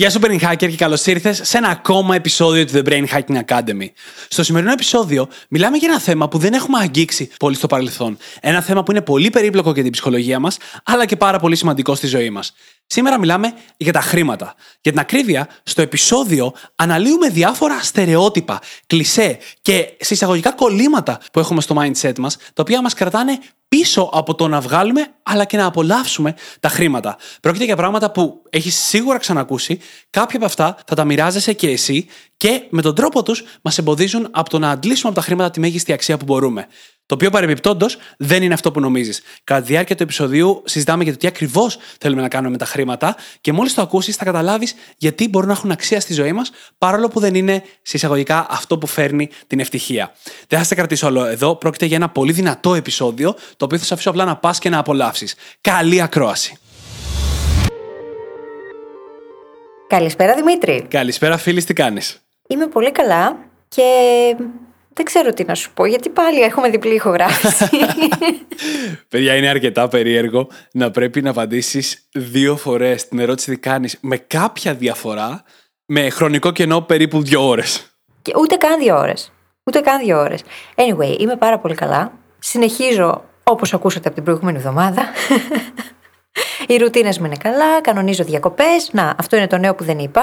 Γεια σου, Brain Hacker, και καλώς ήρθες σε ένα ακόμα επεισόδιο του The Brain Hacking Academy. Στο σημερινό επεισόδιο μιλάμε για ένα θέμα που δεν έχουμε αγγίξει πολύ στο παρελθόν. Ένα θέμα που είναι πολύ περίπλοκο για την ψυχολογία μας, αλλά και πάρα πολύ σημαντικό στη ζωή μας. Σήμερα μιλάμε για τα χρήματα. Για την ακρίβεια, στο επεισόδιο αναλύουμε διάφορα στερεότυπα, κλισέ και συσσαγωγικά κολλήματα που έχουμε στο mindset μας, τα οποία μας κρατάνε πίσω από το να βγάλουμε αλλά και να απολαύσουμε τα χρήματα. Πρόκειται για πράγματα που έχεις σίγουρα ξανακούσει, κάποια από αυτά θα τα μοιράζεσαι και εσύ και με τον τρόπο τους μας εμποδίζουν από το να αντλήσουμε από τα χρήματα τη μέγιστη αξία που μπορούμε. Το οποίο παρεμπιπτόντως δεν είναι αυτό που νομίζεις. Κατά τη διάρκεια του επεισοδίου συζητάμε για το τι ακριβώς θέλουμε να κάνουμε με τα χρήματα και μόλις το ακούσεις θα καταλάβεις γιατί μπορούν να έχουν αξία στη ζωή μας, παρόλο που δεν είναι συσσαγωγικά αυτό που φέρνει την ευτυχία. Δεν θα σε κρατήσω όλο εδώ. Πρόκειται για ένα πολύ δυνατό επεισόδιο, το οποίο θα σε αφήσω απλά να πας και να απολαύσεις. Καλή ακρόαση. Καλησπέρα Δημήτρη. Καλησπέρα, φίλη, τι κάνεις; Είμαι πολύ καλά και δεν ξέρω τι να σου πω, γιατί πάλι έχουμε διπλή ηχογράφηση. Παιδιά, είναι αρκετά περίεργο να πρέπει να απαντήσεις δύο φορές την ερώτηση τι κάνεις με κάποια διαφορά, με χρονικό κενό περίπου δύο ώρες. και ούτε καν δύο ώρες. Ούτε καν δύο ώρες. Anyway, είμαι πάρα πολύ καλά. Συνεχίζω όπως ακούσατε από την προηγούμενη εβδομάδα. Οι ρουτίνες μου είναι καλά, κανονίζω διακοπές. Να, αυτό είναι το νέο που δεν είπα.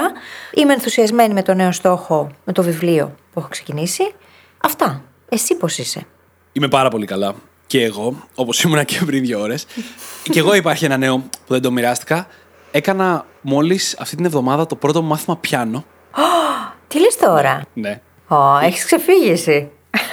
Είμαι ενθουσιασμένη με το νέο στόχο, με το βιβλίο που έχω ξεκινήσει. Αυτά. Εσύ πώς είσαι; Είμαι πάρα πολύ καλά. Και εγώ, όπως ήμουνα και πριν δύο ώρες. και εγώ υπάρχει ένα νέο που δεν το μοιράστηκα. Έκανα μόλις αυτή την εβδομάδα το πρώτο μου μάθημα πιάνο. Τι λες τώρα; Ναι. Ω, έχεις ξεφύγει εσύ.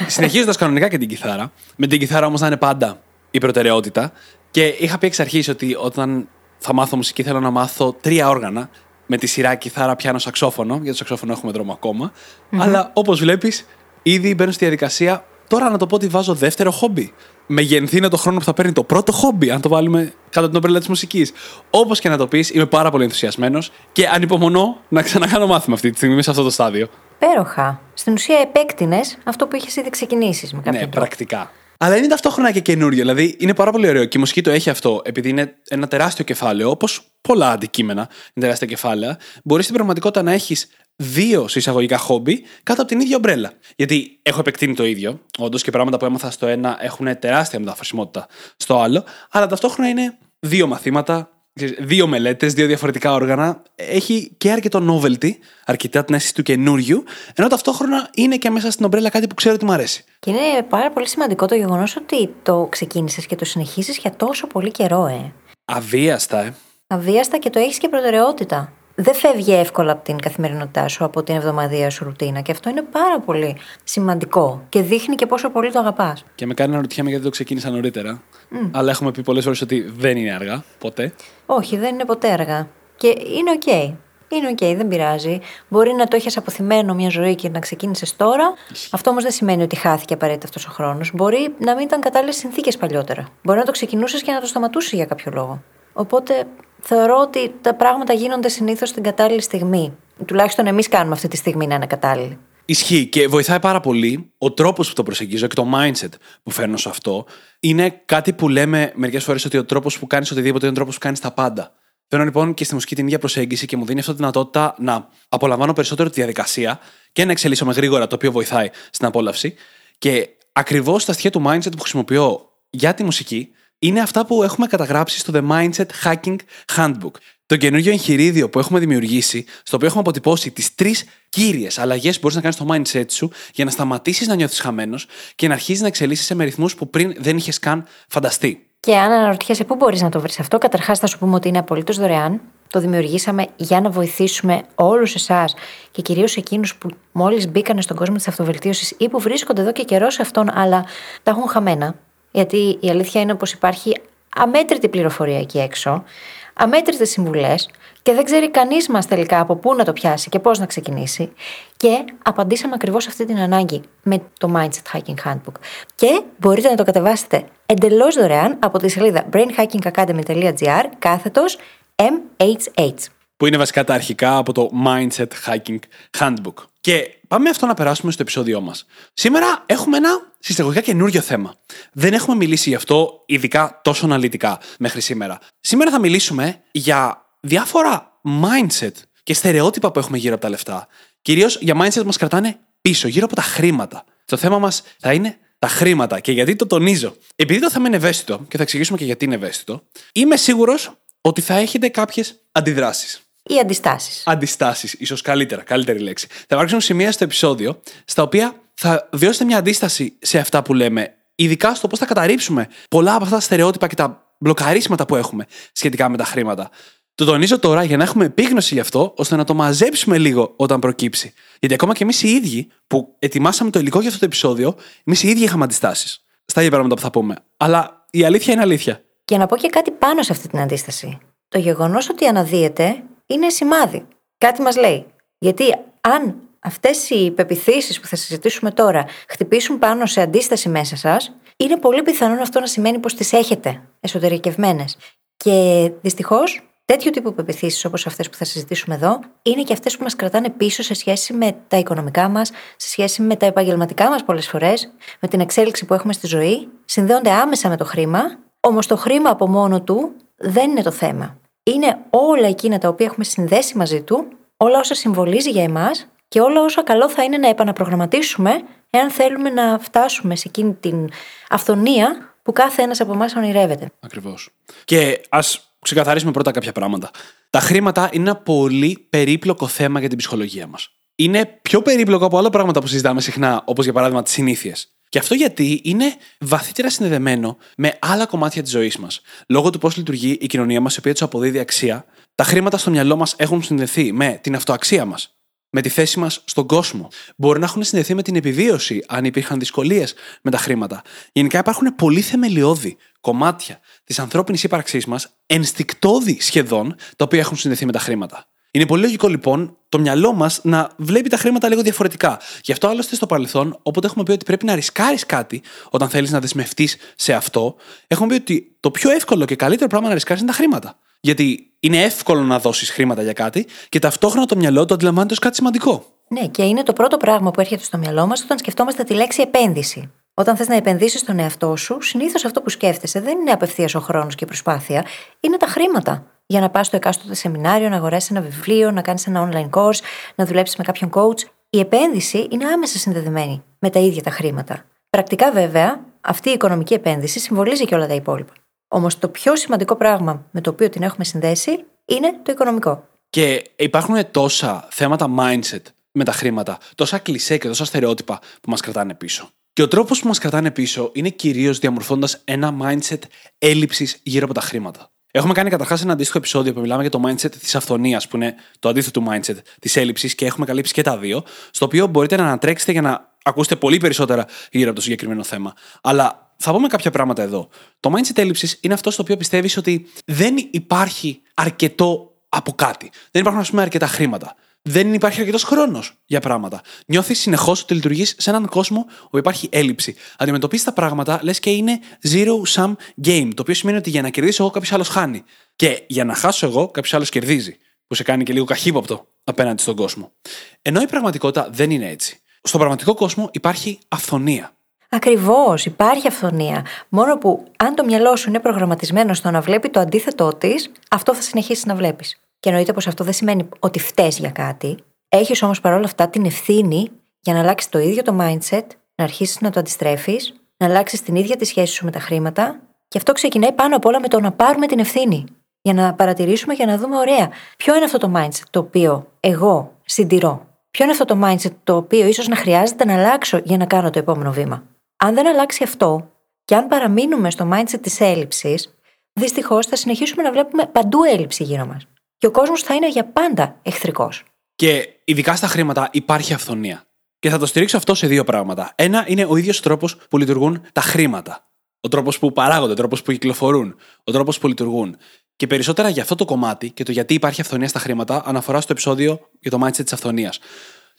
Συνεχίζοντας κανονικά και την κιθάρα. Με την κιθάρα όμως να είναι πάντα η προτεραιότητα. Και είχα πει εξ αρχής ότι όταν θα μάθω μουσική θέλω να μάθω τρία όργανα. Με τη σειρά κιθάρα, πιάνο, σαξόφωνο. Για το σαξόφωνο έχουμε δρόμο ακόμα. Αλλά όπως βλέπεις, ήδη μπαίνω στη διαδικασία τώρα να το πω ότι βάζω δεύτερο χόμπι. Μεγενθεί είναι το χρόνο που θα παίρνει το πρώτο χόμπι, αν το βάλουμε κάτω την ομπρέλα της μουσικής. Όπως και να το πεις, είμαι πάρα πολύ ενθουσιασμένος και ανυπομονώ να ξανακάνω μάθημα αυτή τη στιγμή σε αυτό το στάδιο. Πέροχα. Στην ουσία επέκτηνες αυτό που είχες ήδη ξεκινήσεις με κάποιο Ναι, τρόπο. πρακτικά. Αλλά είναι ταυτόχρονα και καινούριο. Δηλαδή είναι πάρα πολύ ωραίο και η μουσική το έχει αυτό. Επειδή είναι ένα τεράστιο κεφάλαιο, όπως πολλά αντικείμενα είναι τεράστια κεφάλαια, μπορείς στην πραγματικότητα να έχεις δύο σε εισαγωγικά χόμπι κάτω από την ίδια ομπρέλα. Γιατί έχω επεκτείνει το ίδιο. Όντως και πράγματα που έμαθα στο ένα έχουν τεράστια μεταφρασιμότητα στο άλλο. Αλλά ταυτόχρονα είναι δύο μαθήματα, ξέρεις, δύο μελέτες, δύο διαφορετικά όργανα. Έχει και αρκετό novelty, αρκετά την αίσθηση του καινούριου, ενώ ταυτόχρονα είναι και μέσα στην ομπρέλα κάτι που ξέρω ότι μου αρέσει. Και είναι πάρα πολύ σημαντικό το γεγονός ότι το ξεκίνησες και το συνεχίζει για τόσο πολύ καιρό, ε. Αβίαστα, ε. Αβίαστα και το έχεις και προτεραιότητα. Δεν φεύγει εύκολα από την καθημερινότητά σου, από την εβδομαδία σου ρουτίνα. Και αυτό είναι πάρα πολύ σημαντικό. Και δείχνει και πόσο πολύ το αγαπάς. Και με κάνει να ρωτιέμαι γιατί το ξεκίνησα νωρίτερα. Αλλά έχουμε πει πολλές φορές ότι δεν είναι αργά. Ποτέ. Όχι, δεν είναι ποτέ αργά. Και είναι οκ. Είναι οκ, δεν πειράζει. Μπορεί να το έχεις απωθημένο μια ζωή και να ξεκίνησες τώρα. Αυτό όμως δεν σημαίνει ότι χάθηκε απαραίτητα αυτός ο χρόνος. Μπορεί να μην ήταν κατάλληλες συνθήκες παλιότερα. Μπορεί να το ξεκινούσες και να το σταματούσες για κάποιο λόγο. Οπότε θεωρώ ότι τα πράγματα γίνονται συνήθως στην κατάλληλη στιγμή. Τουλάχιστον εμείς κάνουμε αυτή τη στιγμή να είναι κατάλληλη. Ισχύει και βοηθάει πάρα πολύ ο τρόπος που το προσεγγίζω και το mindset που φέρνω σε αυτό. Είναι κάτι που λέμε μερικές φορές ότι ο τρόπος που κάνεις οτιδήποτε είναι ο τρόπος που κάνεις τα πάντα. Φέρνω λοιπόν και στη μουσική την ίδια προσέγγιση και μου δίνει αυτή τη δυνατότητα να απολαμβάνω περισσότερο τη διαδικασία και να εξελίσσομαι γρήγορα, το οποίο βοηθάει στην απόλαυση. Και ακριβώς τα στοιχεία του mindset που χρησιμοποιώ για τη μουσική είναι αυτά που έχουμε καταγράψει στο The Mindset Hacking Handbook. Το καινούργιο εγχειρίδιο που έχουμε δημιουργήσει, στο οποίο έχουμε αποτυπώσει τις τρεις κύριες αλλαγές που μπορείς να κάνεις στο mindset σου για να σταματήσεις να νιώθεις χαμένος και να αρχίσεις να εξελίσσεσαι με ρυθμούς που πριν δεν είχες καν φανταστεί. Και αν αναρωτιέσαι πού μπορείς να το βρεις αυτό, καταρχάς θα σου πούμε ότι είναι απολύτως δωρεάν. Το δημιουργήσαμε για να βοηθήσουμε όλους εσάς και κυρίως εκείνους που μόλις μπήκαν στον κόσμο της αυτοβελτίωσης ή που βρίσκονται εδώ και καιρός σε αυτόν, αλλά τα έχουν χαμένα. Γιατί η αλήθεια είναι πως υπάρχει αμέτρητη πληροφορία εκεί έξω, αμέτρητες συμβουλές και δεν ξέρει κανείς μας τελικά από πού να το πιάσει και πώς να ξεκινήσει. Και απαντήσαμε ακριβώς αυτή την ανάγκη με το Mindset Hacking Handbook. Και μπορείτε να το κατεβάσετε εντελώς δωρεάν από τη σελίδα brainhackingacademy.gr κάθετος MHH. Που είναι βασικά τα αρχικά από το Mindset Hacking Handbook. Και πάμε αυτό να περάσουμε στο επεισόδιό μας. Σήμερα έχουμε ένα συσταγωγικά καινούριο θέμα. Δεν έχουμε μιλήσει γι' αυτό ειδικά τόσο αναλυτικά μέχρι σήμερα. Σήμερα θα μιλήσουμε για διάφορα mindset και στερεότυπα που έχουμε γύρω από τα λεφτά. Κυρίως για mindset που μας κρατάνε πίσω, γύρω από τα χρήματα. Το θέμα μας θα είναι τα χρήματα. Και γιατί το τονίζω. Επειδή το θέμα είναι ευαίσθητο και θα εξηγήσουμε και γιατί είναι ευαίσθητο, είμαι σίγουρος ότι θα έχετε κάποιες αντιδράσεις. Ή αντιστάσεις. Αντιστάσεις, ίσως καλύτερα, καλύτερη λέξη. Θα υπάρξουν σημεία στο επεισόδιο στα οποία θα βιώσετε μια αντίσταση σε αυτά που λέμε, ειδικά στο πώς θα καταρρύψουμε πολλά από αυτά τα στερεότυπα και τα μπλοκαρίσματα που έχουμε σχετικά με τα χρήματα. Το τονίζω τώρα για να έχουμε επίγνωση γι' αυτό, ώστε να το μαζέψουμε λίγο όταν προκύψει. Γιατί ακόμα και εμείς οι ίδιοι που ετοιμάσαμε το υλικό για αυτό το επεισόδιο, εμείς οι ίδιοι είχαμε αντιστάσεις. Στα ίδια πράγματα που θα πούμε. Αλλά η αλήθεια είναι αλήθεια. Και να πω και κάτι πάνω σε αυτή την αντίσταση. Το γεγονός ότι αναδύεται είναι σημάδι. Κάτι μας λέει. Γιατί αν αυτές οι πεπιθήσεις που θα συζητήσουμε τώρα χτυπήσουν πάνω σε αντίσταση μέσα σας, είναι πολύ πιθανόν αυτό να σημαίνει πως τις έχετε εσωτερικευμένες. Και δυστυχώς Τέτοιου τύπου πεπιθήσεις όπως αυτές που θα συζητήσουμε εδώ είναι και αυτές που μας κρατάνε πίσω σε σχέση με τα οικονομικά μας, σε σχέση με τα επαγγελματικά μας πολλές φορές, με την εξέλιξη που έχουμε στη ζωή, συνδέονται άμεσα με το χρήμα, όμως το χρήμα από μόνο του δεν είναι το θέμα. Είναι όλα εκείνα τα οποία έχουμε συνδέσει μαζί του, όλα όσα συμβολίζει για εμάς και όλα όσα καλό θα είναι να επαναπρογραμματίσουμε εάν θέλουμε να φτάσουμε σε εκείνη την αυθονία που κάθε ένας από εμάς ονειρεύεται. Ακριβώς. Και ας ξεκαθαρίσουμε πρώτα κάποια πράγματα. Τα χρήματα είναι ένα πολύ περίπλοκο θέμα για την ψυχολογία μας. Είναι πιο περίπλοκο από άλλα πράγματα που συζητάμε συχνά, όπως για παράδειγμα τις συνήθειες. Και αυτό γιατί είναι βαθύτερα συνδεδεμένο με άλλα κομμάτια της ζωής μας. Λόγω του πώς λειτουργεί η κοινωνία μας, η οποία τους αποδίδει αξία, τα χρήματα στο μυαλό μας έχουν συνδεθεί με την αυτοαξία μας, με τη θέση μας στον κόσμο. Μπορεί να έχουν συνδεθεί με την επιβίωση, αν υπήρχαν δυσκολίες με τα χρήματα. Γενικά υπάρχουν πολύ θεμελιώδη κομμάτια της ανθρώπινης ύπαρξής μας, ενστικτόδη σχεδόν, τα οποία έχουν συνδεθεί με τα χρήματα. Είναι πολύ λογικό λοιπόν το μυαλό μας να βλέπει τα χρήματα λίγο διαφορετικά. Γι' αυτό άλλωστε στο παρελθόν, όποτε έχουμε πει ότι πρέπει να ρισκάρεις κάτι όταν θέλεις να δεσμευτείς σε αυτό, έχουμε πει ότι το πιο εύκολο και καλύτερο πράγμα να ρισκάρεις είναι τα χρήματα. Γιατί είναι εύκολο να δώσεις χρήματα για κάτι και ταυτόχρονα το μυαλό το αντιλαμβάνεται ως κάτι σημαντικό. Ναι, και είναι το πρώτο πράγμα που έρχεται στο μυαλό μας όταν σκεφτόμαστε τη λέξη επένδυση. Όταν θες να επενδύσεις στον εαυτό σου, συνήθως αυτό που σκέφτεσαι δεν είναι απευθείας ο χρόνος και η προσπάθεια, είναι τα χρήματα. Για να πας στο εκάστοτε σεμινάριο, να αγοράσει ένα βιβλίο, να κάνεις ένα online course, να δουλέψεις με κάποιον coach. Η επένδυση είναι άμεσα συνδεδεμένη με τα ίδια τα χρήματα. Πρακτικά, βέβαια, αυτή η οικονομική επένδυση συμβολίζει και όλα τα υπόλοιπα. Όμως το πιο σημαντικό πράγμα με το οποίο την έχουμε συνδέσει είναι το οικονομικό. Και υπάρχουν τόσα θέματα mindset με τα χρήματα, τόσα κλισέ και τόσα στερεότυπα που μας κρατάνε πίσω. Και ο τρόπος που μας κρατάνε πίσω είναι κυρίως διαμορφώντας ένα mindset έλλειψης γύρω από τα χρήματα. Έχουμε κάνει καταρχάς ένα αντίστοιχο επεισόδιο που μιλάμε για το mindset της αυθονίας, που είναι το αντίθετο του mindset της έλλειψης και έχουμε καλύψει και τα δύο, στο οποίο μπορείτε να ανατρέξετε για να ακούσετε πολύ περισσότερα γύρω από το συγκεκριμένο θέμα. Αλλά θα πούμε κάποια πράγματα εδώ. Το mindset έλλειψης είναι αυτό στο οποίο πιστεύεις ότι δεν υπάρχει αρκετό από κάτι. Δεν υπάρχουν, ας πούμε, αρκετά χρήματα δεν υπάρχει αρκετός χρόνος για πράγματα. Νιώθει συνεχώς ότι λειτουργείς σε έναν κόσμο όπου υπάρχει έλλειψη. Αντιμετωπίζεις τα πράγματα λες και είναι zero sum game. Το οποίο σημαίνει ότι για να κερδίσω εγώ κάποιος άλλος χάνει. Και για να χάσω εγώ κάποιος άλλος κερδίζει. Που σε κάνει και λίγο καχύποπτο απέναντι στον κόσμο. Ενώ η πραγματικότητα δεν είναι έτσι. Στον πραγματικό κόσμο υπάρχει αυθονία. Ακριβώς, υπάρχει αυθονία. Μόνο που αν το μυαλό σου είναι προγραμματισμένο στο να βλέπει το αντίθετό της, αυτό θα συνεχίσεις να βλέπεις. Και εννοείται πως αυτό δεν σημαίνει ότι φταίεις για κάτι. Έχεις όμως παρόλα αυτά την ευθύνη για να αλλάξεις το ίδιο το mindset, να αρχίσεις να το αντιστρέφεις, να αλλάξεις την ίδια τη σχέση σου με τα χρήματα. Και αυτό ξεκινάει πάνω απ' όλα με το να πάρουμε την ευθύνη. Για να παρατηρήσουμε και να δούμε, ωραία, ποιο είναι αυτό το mindset το οποίο εγώ συντηρώ. Ποιο είναι αυτό το mindset το οποίο ίσως να χρειάζεται να αλλάξω για να κάνω το επόμενο βήμα. Αν δεν αλλάξει αυτό, και αν παραμείνουμε στο mindset της έλλειψης, δυστυχώς θα συνεχίσουμε να βλέπουμε παντού έλλειψη γύρω μας και ο κόσμος θα είναι για πάντα εχθρικός. Και ειδικά στα χρήματα υπάρχει αυθονία. Και θα το στηρίξω αυτό σε δύο πράγματα. Ένα είναι ο ίδιος τρόπος που λειτουργούν τα χρήματα. Ο τρόπος που παράγονται, ο τρόπος που κυκλοφορούν, ο τρόπος που λειτουργούν. Και περισσότερα για αυτό το κομμάτι και το γιατί υπάρχει αυθονία στα χρήματα αναφορά στο επεισόδιο για το mindset της αυθονίας.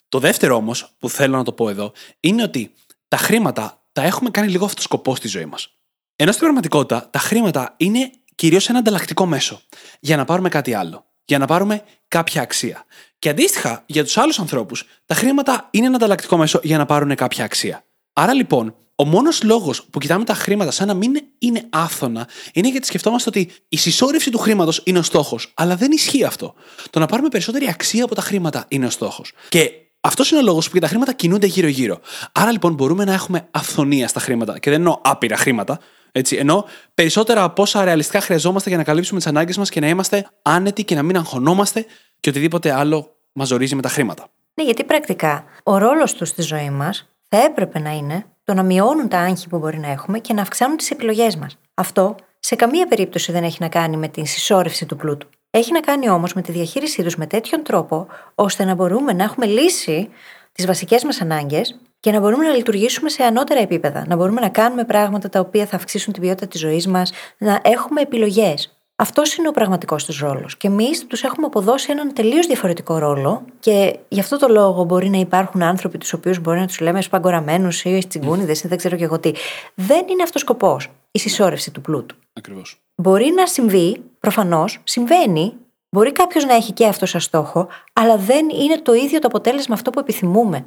Το δεύτερο όμως που θέλω να το πω εδώ είναι ότι τα χρήματα τα έχουμε κάνει λίγο αυτό σκοπό στη ζωή μας. Ενώ στην πραγματικότητα τα χρήματα είναι κυρίως ένα ανταλλακτικό μέσο για να πάρουμε κάτι άλλο. Για να πάρουμε κάποια αξία. Και αντίστοιχα, για τους άλλους ανθρώπους, τα χρήματα είναι ένα ανταλλακτικό μέσο για να πάρουν κάποια αξία. Άρα λοιπόν, ο μόνος λόγος που κοιτάμε τα χρήματα σαν να μην είναι άφθονα είναι γιατί σκεφτόμαστε ότι η συσσόρευση του χρήματος είναι ο στόχος. Αλλά δεν ισχύει αυτό. Το να πάρουμε περισσότερη αξία από τα χρήματα είναι ο στόχος. Και αυτός είναι ο λόγος που και τα χρήματα κινούνται γύρω-γύρω. Άρα λοιπόν μπορούμε να έχουμε αυθονία στα χρήματα. Και δεν εννοώ άπειρα χρήματα. Έτσι, ενώ περισσότερα από όσα ρεαλιστικά χρειαζόμαστε για να καλύψουμε τις ανάγκες μας και να είμαστε άνετοι και να μην αγχωνόμαστε και οτιδήποτε άλλο μας ζορίζει με τα χρήματα. Ναι, γιατί πρακτικά ο ρόλος τους στη ζωή μας θα έπρεπε να είναι το να μειώνουν τα άγχη που μπορεί να έχουμε και να αυξάνουν τις επιλογές μας. Αυτό σε καμία περίπτωση δεν έχει να κάνει με την συσσόρευση του πλούτου. Έχει να κάνει όμως με τη διαχείρισή τους με τέτοιον τρόπο, ώστε να μπορούμε να έχουμε λύσει τις βασικές μας ανάγκες και να μπορούμε να λειτουργήσουμε σε ανώτερα επίπεδα. Να μπορούμε να κάνουμε πράγματα τα οποία θα αυξήσουν την ποιότητα της ζωής μας, να έχουμε επιλογές. Αυτός είναι ο πραγματικός τους ρόλος. Και εμείς τους έχουμε αποδώσει έναν τελείως διαφορετικό ρόλο και γι' αυτό το λόγο μπορεί να υπάρχουν άνθρωποι τους οποίους μπορεί να τους λέμε σπαγκοραμένου ή τσιγκούνιδες ή δεν ξέρω και εγώ τι. Δεν είναι αυτός ο σκοπός, η συσσόρευση του πλούτου. Ακριβώς. Μπορεί να συμβεί, προφανώς, συμβαίνει, μπορεί κάποιος να έχει και αυτό σαν στόχο, αλλά δεν είναι το ίδιο το αποτέλεσμα αυτό που επιθυμούμε.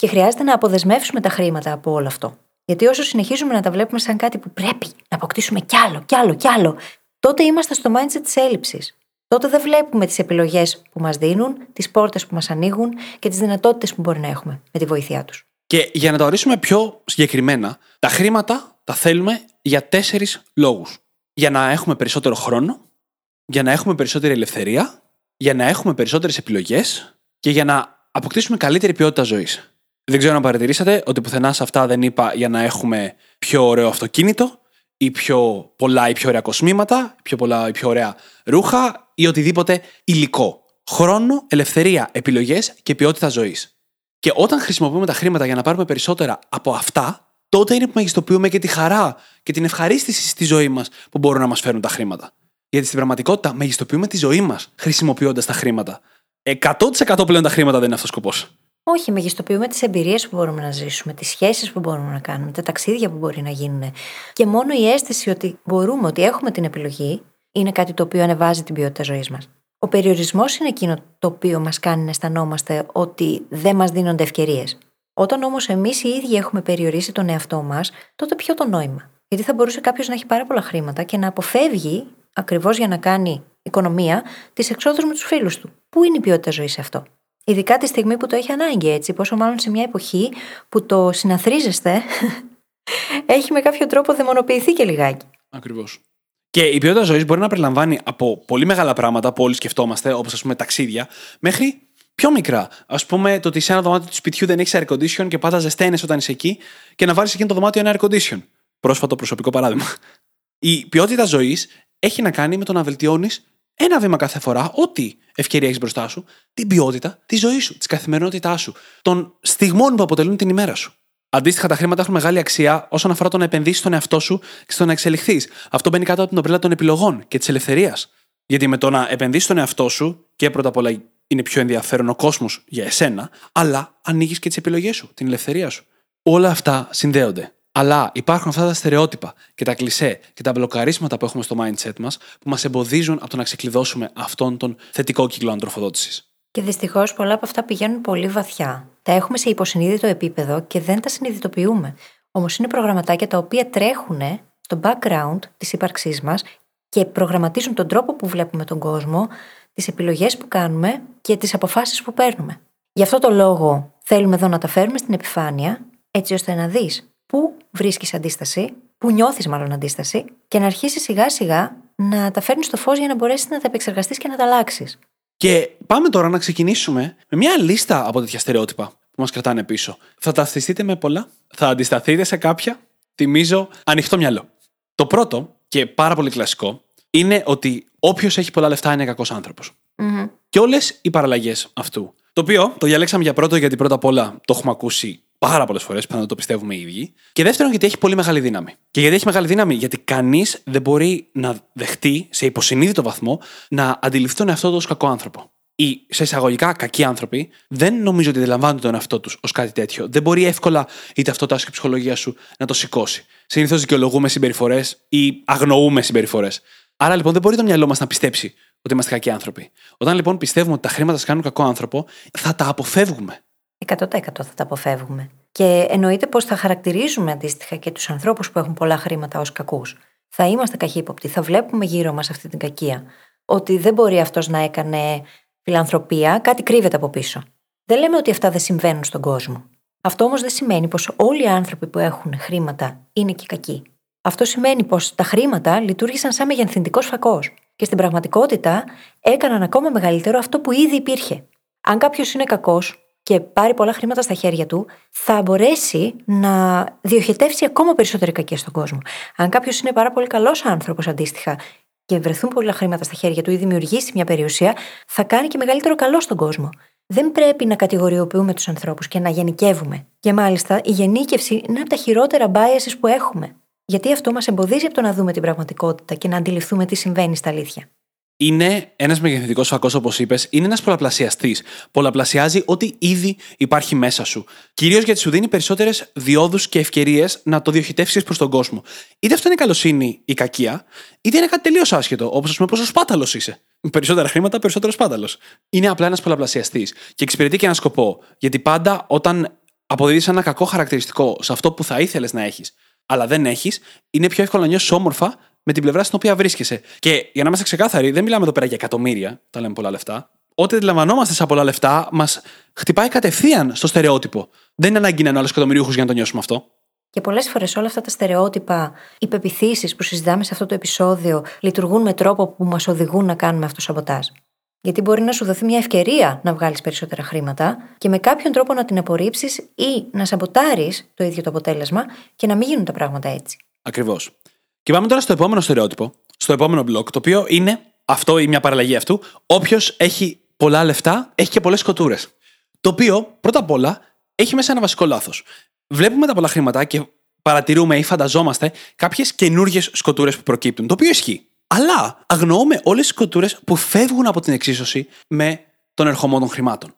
Και χρειάζεται να αποδεσμεύσουμε τα χρήματα από όλο αυτό. Γιατί όσο συνεχίζουμε να τα βλέπουμε σαν κάτι που πρέπει να αποκτήσουμε κι άλλο, κι άλλο, κι άλλο, τότε είμαστε στο mindset της έλλειψης. Τότε δεν βλέπουμε τις επιλογές που μας δίνουν, τις πόρτες που μας ανοίγουν και τις δυνατότητες που μπορεί να έχουμε με τη βοήθειά τους. Και για να το ορίσουμε πιο συγκεκριμένα, τα χρήματα τα θέλουμε για τέσσερις λόγους. Για να έχουμε περισσότερο χρόνο, για να έχουμε περισσότερη ελευθερία, για να έχουμε περισσότερες επιλογές και για να αποκτήσουμε καλύτερη ποιότητα ζωής. Δεν ξέρω αν παρατηρήσατε ότι πουθενά σε αυτά δεν είπα για να έχουμε πιο ωραίο αυτοκίνητο ή πιο πολλά ή πιο ωραία κοσμήματα, πιο πολλά ή πιο ωραία ρούχα ή οτιδήποτε υλικό. Χρόνο, ελευθερία, επιλογές και ποιότητα ζωής. Και όταν χρησιμοποιούμε τα χρήματα για να πάρουμε περισσότερα από αυτά, τότε είναι που μεγιστοποιούμε και τη χαρά και την ευχαρίστηση στη ζωή μας που μπορούν να μας φέρουν τα χρήματα. Γιατί στην πραγματικότητα μεγιστοποιούμε τη ζωή μας χρησιμοποιώντας τα χρήματα. 100% πλέον τα χρήματα δεν είναι αυτός ο σκοπός. Όχι, μεγιστοποιούμε τις εμπειρίες που μπορούμε να ζήσουμε, τις σχέσεις που μπορούμε να κάνουμε, τα ταξίδια που μπορεί να γίνουν. Και μόνο η αίσθηση ότι μπορούμε, ότι έχουμε την επιλογή, είναι κάτι το οποίο ανεβάζει την ποιότητα ζωής μας. Ο περιορισμός είναι εκείνο το οποίο μας κάνει να αισθανόμαστε ότι δεν μας δίνονται ευκαιρίες. Όταν όμως εμείς οι ίδιοι έχουμε περιορίσει τον εαυτό μας, τότε ποιο το νόημα; Γιατί θα μπορούσε κάποιος να έχει πάρα πολλά χρήματα και να αποφεύγει, ακριβώς για να κάνει οικονομία, τις εξόδους με τους φίλους του. Πού είναι η ποιότητα ζωής σε αυτό; Ειδικά τη στιγμή που το έχει ανάγκη έτσι, πόσο μάλλον σε μια εποχή που το συναθρίζεστε έχει με κάποιο τρόπο δαιμονοποιηθεί και λιγάκι. Ακριβώς. Και η ποιότητα ζωής μπορεί να περιλαμβάνει από πολύ μεγάλα πράγματα που όλοι σκεφτόμαστε, όπως ας πούμε ταξίδια, μέχρι πιο μικρά. Α πούμε το ότι σε ένα δωμάτιο του σπιτιού δεν έχεις air condition και πάντα ζεσταίνε όταν είσαι εκεί και να βάλεις εκείνο το δωμάτιο ένα air condition. Πρόσφατο προσωπικό παράδειγμα. Η ποιότητα ζωής έχει να κάνει με το να βελτιώνεις ένα βήμα κάθε φορά, ό,τι ευκαιρία έχεις μπροστά σου, την ποιότητα της ζωής σου, της καθημερινότητάς σου, των στιγμών που αποτελούν την ημέρα σου. Αντίστοιχα, τα χρήματα έχουν μεγάλη αξία όσον αφορά το να επενδύσεις στον εαυτό σου και στο να εξελιχθείς. Αυτό μπαίνει κάτω από την ομπρέλα των επιλογών και της ελευθερίας. Γιατί με το να επενδύσεις στον εαυτό σου, και πρώτα απ' όλα είναι πιο ενδιαφέρον ο κόσμος για εσένα, αλλά ανοίγεις και τις επιλογές σου, την ελευθερία σου. Όλα αυτά συνδέονται. Αλλά υπάρχουν αυτά τα στερεότυπα και τα κλισέ και τα μπλοκαρίσματα που έχουμε στο mindset μας που μας εμποδίζουν από το να ξεκλειδώσουμε αυτόν τον θετικό κύκλο αντροφοδότησης. Και δυστυχώς πολλά από αυτά πηγαίνουν πολύ βαθιά. Τα έχουμε σε υποσυνείδητο επίπεδο και δεν τα συνειδητοποιούμε. Όμως είναι προγραμματάκια τα οποία τρέχουν στο background της ύπαρξής μας και προγραμματίζουν τον τρόπο που βλέπουμε τον κόσμο, τις επιλογές που κάνουμε και τις αποφάσεις που παίρνουμε. Γι' αυτό το λόγο θέλουμε εδώ να τα φέρουμε στην επιφάνεια, έτσι ώστε να δεις πού βρίσκεις αντίσταση, πού νιώθεις μάλλον αντίσταση και να αρχίσει σιγά σιγά να τα φέρνεις στο φως για να μπορέσεις να τα επεξεργαστείς και να τα αλλάξεις. Και πάμε τώρα να ξεκινήσουμε με μια λίστα από τέτοια στερεότυπα που μας κρατάνε πίσω. Θα ταυτιστείτε με πολλά, θα αντισταθείτε σε κάποια. Θυμίζω ανοιχτό μυαλό. Το πρώτο και πάρα πολύ κλασικό είναι ότι όποιος έχει πολλά λεφτά είναι κακός άνθρωπος. Mm-hmm. Και όλες οι παραλλαγές αυτού. Το οποίο το διαλέξαμε για πρώτο γιατί πρώτα απ' όλα το έχουμε ακούσει πάρα πολλές φορές, πιθανόν το πιστεύουμε οι ίδιοι. Και δεύτερον, γιατί έχει πολύ μεγάλη δύναμη. Και γιατί έχει μεγάλη δύναμη, γιατί κανείς δεν μπορεί να δεχτεί σε υποσυνείδητο βαθμό να αντιληφθεί τον εαυτό του ως κακό άνθρωπο. οι σε εισαγωγικά κακοί άνθρωποι δεν νομίζω ότι αντιλαμβάνονται τον εαυτό τους ως κάτι τέτοιο. Δεν μπορεί εύκολα είτε αυτό το άσχημη ψυχολογία σου να το σηκώσει. Συνήθως δικαιολογούμε συμπεριφορές ή αγνοούμε συμπεριφορές. Άρα λοιπόν δεν μπορεί το μυαλό μας να πιστέψει ότι είμαστε κακοί άνθρωποι. Όταν λοιπόν πιστεύουμε ότι τα χρήματα σας κάνουν κακό άνθρωπο, θα τα αποφεύγουμε. 100% θα τα αποφεύγουμε. Και εννοείται πως θα χαρακτηρίζουμε αντίστοιχα και τους ανθρώπους που έχουν πολλά χρήματα ως κακούς. Θα είμαστε καχύποπτοι, θα βλέπουμε γύρω μας αυτή την κακία. Ότι δεν μπορεί αυτός να έκανε φιλανθρωπία, κάτι κρύβεται από πίσω. Δεν λέμε ότι αυτά δεν συμβαίνουν στον κόσμο. Αυτό όμως δεν σημαίνει πως όλοι οι άνθρωποι που έχουν χρήματα είναι και κακοί. Αυτό σημαίνει πως τα χρήματα λειτουργήσαν σαν μεγενθυντικός φακός και στην πραγματικότητα έκαναν ακόμα μεγαλύτερο αυτό που ήδη υπήρχε. Αν κάποιος είναι κακός και πάρει πολλά χρήματα στα χέρια του, θα μπορέσει να διοχετεύσει ακόμα περισσότερη κακία στον κόσμο. Αν κάποιος είναι πάρα πολύ καλός άνθρωπος αντίστοιχα και βρεθούν πολλά χρήματα στα χέρια του ή δημιουργήσει μια περιουσία, θα κάνει και μεγαλύτερο καλό στον κόσμο. Δεν πρέπει να κατηγοριοποιούμε τους ανθρώπους και να γενικεύουμε. Και μάλιστα η γενίκευση είναι από τα χειρότερα biases που έχουμε. Γιατί αυτό μας εμποδίζει από το να δούμε την πραγματικότητα και να αντιληφθούμε τι συμβαίνει στα αλήθεια είναι ένας μεγεθυντικός φακός, όπως είπες, είναι ένας πολλαπλασιαστής. Πολλαπλασιάζει ό,τι ήδη υπάρχει μέσα σου. Κυρίως γιατί σου δίνει περισσότερες διόδους και ευκαιρίες να το διοχετεύσεις προς τον κόσμο. Είτε αυτό είναι καλοσύνη ή κακία, είτε είναι κάτι τελείως άσχετο, όπως ας πούμε πόσο σπάταλος είσαι. Με περισσότερα χρήματα, περισσότερος σπάταλος. Είναι απλά ένας πολλαπλασιαστής και εξυπηρετεί και ένα σκοπό. Γιατί πάντα όταν αποδίδεις ένα κακό χαρακτηριστικό σε αυτό που θα ήθελες να έχεις, αλλά δεν έχεις, είναι πιο εύκολο να νιώσεις όμορφα με την πλευρά στην οποία βρίσκεσαι. Και για να είμαστε ξεκάθαροι, δεν μιλάμε εδώ πέρα για εκατομμύρια, τα λέμε πολλά λεφτά. Ό,τι αντιλαμβανόμαστε σαν πολλά λεφτά, μας χτυπάει κατευθείαν στο στερεότυπο. Δεν είναι ανάγκη να είναι όλου εκατομμυρίουχου για να το νιώσουμε αυτό. Και πολλές φορές όλα αυτά τα στερεότυπα, οι πεπιθήσεις που συζητάμε σε αυτό το επεισόδιο, λειτουργούν με τρόπο που μας οδηγούν να κάνουμε αυτό σαμποτάζ. Γιατί μπορεί να σου δοθεί μια ευκαιρία να βγάλεις περισσότερα χρήματα και με κάποιον τρόπο να την απορρίψεις ή να σαμποτάρεις το ίδιο το αποτέλεσμα και να μην γίνουν τα πράγματα έτσι. Ακριβώς. Και πάμε τώρα στο επόμενο στερεότυπο, στο επόμενο μπλοκ, το οποίο είναι αυτό ή μια παραλλαγή αυτού. Όποιος έχει πολλά λεφτά, έχει και πολλές κοτούρες. Το οποίο, πρώτα απ' όλα, έχει μέσα ένα βασικό λάθος. Βλέπουμε τα πολλά χρήματα και παρατηρούμε ή φανταζόμαστε κάποιες καινούργιες σκοτούρες που προκύπτουν. Το οποίο ισχύει. Αλλά αγνοούμε όλες τις σκοτούρε που φεύγουν από την εξίσωση με τον ερχομό των χρημάτων.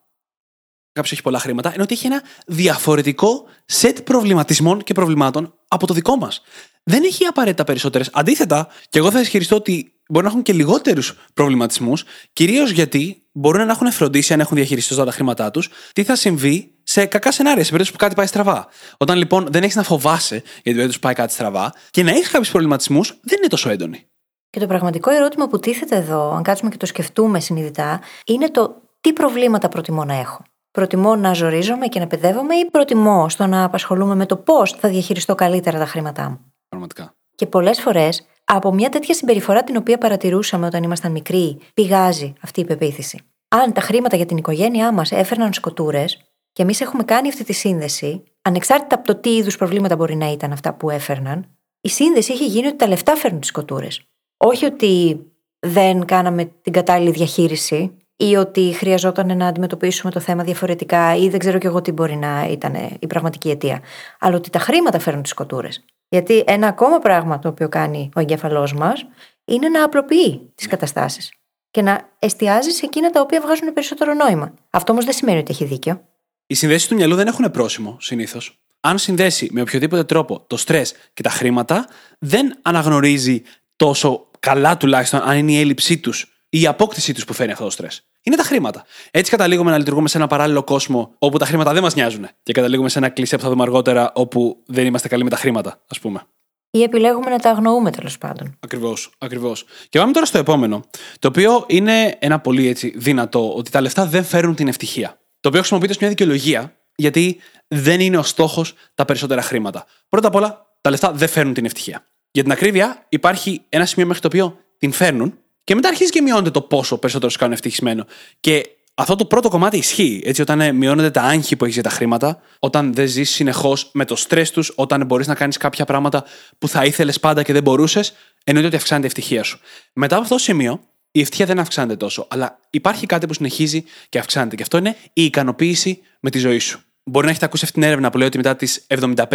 Κάποιος έχει πολλά χρήματα, ενώ ότι έχει ένα διαφορετικό σετ προβληματισμών και προβλημάτων από το δικό μας δεν έχει απαραίτητα περισσότερες. Αντίθετα, και εγώ θα ισχυριστώ ότι μπορεί να έχουν και λιγότερους προβληματισμούς, κυρίως γιατί μπορούν να έχουν φροντίσει, αν έχουν διαχειριστεί τα χρήματά τους, τι θα συμβεί σε κακά σενάρια, σε περίπτωση που κάτι πάει στραβά. Όταν λοιπόν δεν έχεις να φοβάσαι για την περίπτωση που πάει κάτι στραβά και να έχεις κάποιους προβληματισμούς, δεν είναι τόσο έντονοι. Και το πραγματικό ερώτημα που τίθεται εδώ, αν κάτσουμε και το σκεφτούμε συνειδητά, είναι το τι προβλήματα προτιμώ να έχω. Προτιμώ να ζορίζομαι και να παιδεύομαι ή προτιμώ στο να απασχολούμαι με το πώς θα διαχειριστώ καλύτερα τα χρήματά μου; Πραγματικά. Και πολλές φορές από μια τέτοια συμπεριφορά την οποία παρατηρούσαμε όταν ήμασταν μικροί, πηγάζει αυτή η πεποίθηση. Αν τα χρήματα για την οικογένειά μας έφερναν σκοτούρες, και εμείς έχουμε κάνει αυτή τη σύνδεση, ανεξάρτητα από το τι είδους προβλήματα μπορεί να ήταν αυτά που έφερναν, η σύνδεση είχε γίνει ότι τα λεφτά φέρνουν τις σκοτούρες. Όχι ότι δεν κάναμε την κατάλληλη διαχείριση ή ότι χρειαζόταν να αντιμετωπίσουμε το θέμα διαφορετικά ή δεν ξέρω κι εγώ τι μπορεί να ήταν η πραγματική αιτία. Αλλά ότι τα χρήματα φέρνουν τις σκοτούρες. Γιατί ένα ακόμα πράγμα το οποίο κάνει ο εγκέφαλός μας είναι να απλοποιεί τις καταστάσεις και να εστιάζει σε εκείνα τα οποία βγάζουν περισσότερο νόημα. Αυτό όμως δεν σημαίνει ότι έχει δίκιο. Οι συνδέσεις του μυαλού δεν έχουν πρόσημο συνήθως. Αν συνδέσει με οποιοδήποτε τρόπο το στρες και τα χρήματα, δεν αναγνωρίζει τόσο καλά τουλάχιστον αν είναι η έλλειψή τους ή η απόκτησή τους που φέρνει αυτό το στρε είναι τα χρήματα. Έτσι καταλήγουμε να λειτουργούμε σε ένα παράλληλο κόσμο όπου τα χρήματα δεν μας νοιάζουν. Και καταλήγουμε σε ένα κλεισέ που θα δούμε αργότερα όπου δεν είμαστε καλοί με τα χρήματα, ας πούμε. Ή επιλέγουμε να τα αγνοούμε τέλος πάντων. Ακριβώς, ακριβώς. Και πάμε τώρα στο επόμενο. Το οποίο είναι ένα πολύ έτσι δυνατό, ότι τα λεφτά δεν φέρουν την ευτυχία. Το οποίο χρησιμοποιείται ως μια δικαιολογία, γιατί δεν είναι ο στόχος τα περισσότερα χρήματα. Πρώτα απ' όλα, τα λεφτά δεν φέρνουν την ευτυχία. Για την ακρίβεια, υπάρχει ένα σημείο μέχρι το οποίο την φέρνουν, και μετά αρχίζει και μειώνεται το πόσο περισσότερο σου κάνουν ευτυχισμένο. Και αυτό το πρώτο κομμάτι ισχύει. Έτσι, όταν ε, μειώνονται τα άγχη που έχεις για τα χρήματα, όταν δεν ζεις συνεχώς με το στρες τους, όταν μπορείς να κάνεις κάποια πράγματα που θα ήθελες πάντα και δεν μπορούσες, εννοείται ότι αυξάνεται η ευτυχία σου. Μετά από αυτό το σημείο, η ευτυχία δεν αυξάνεται τόσο, αλλά υπάρχει κάτι που συνεχίζει και αυξάνεται. Και αυτό είναι η ικανοποίηση με τη ζωή σου. Μπορεί να έχετε ακούσει αυτή την έρευνα που λέει ότι μετά τις 75.000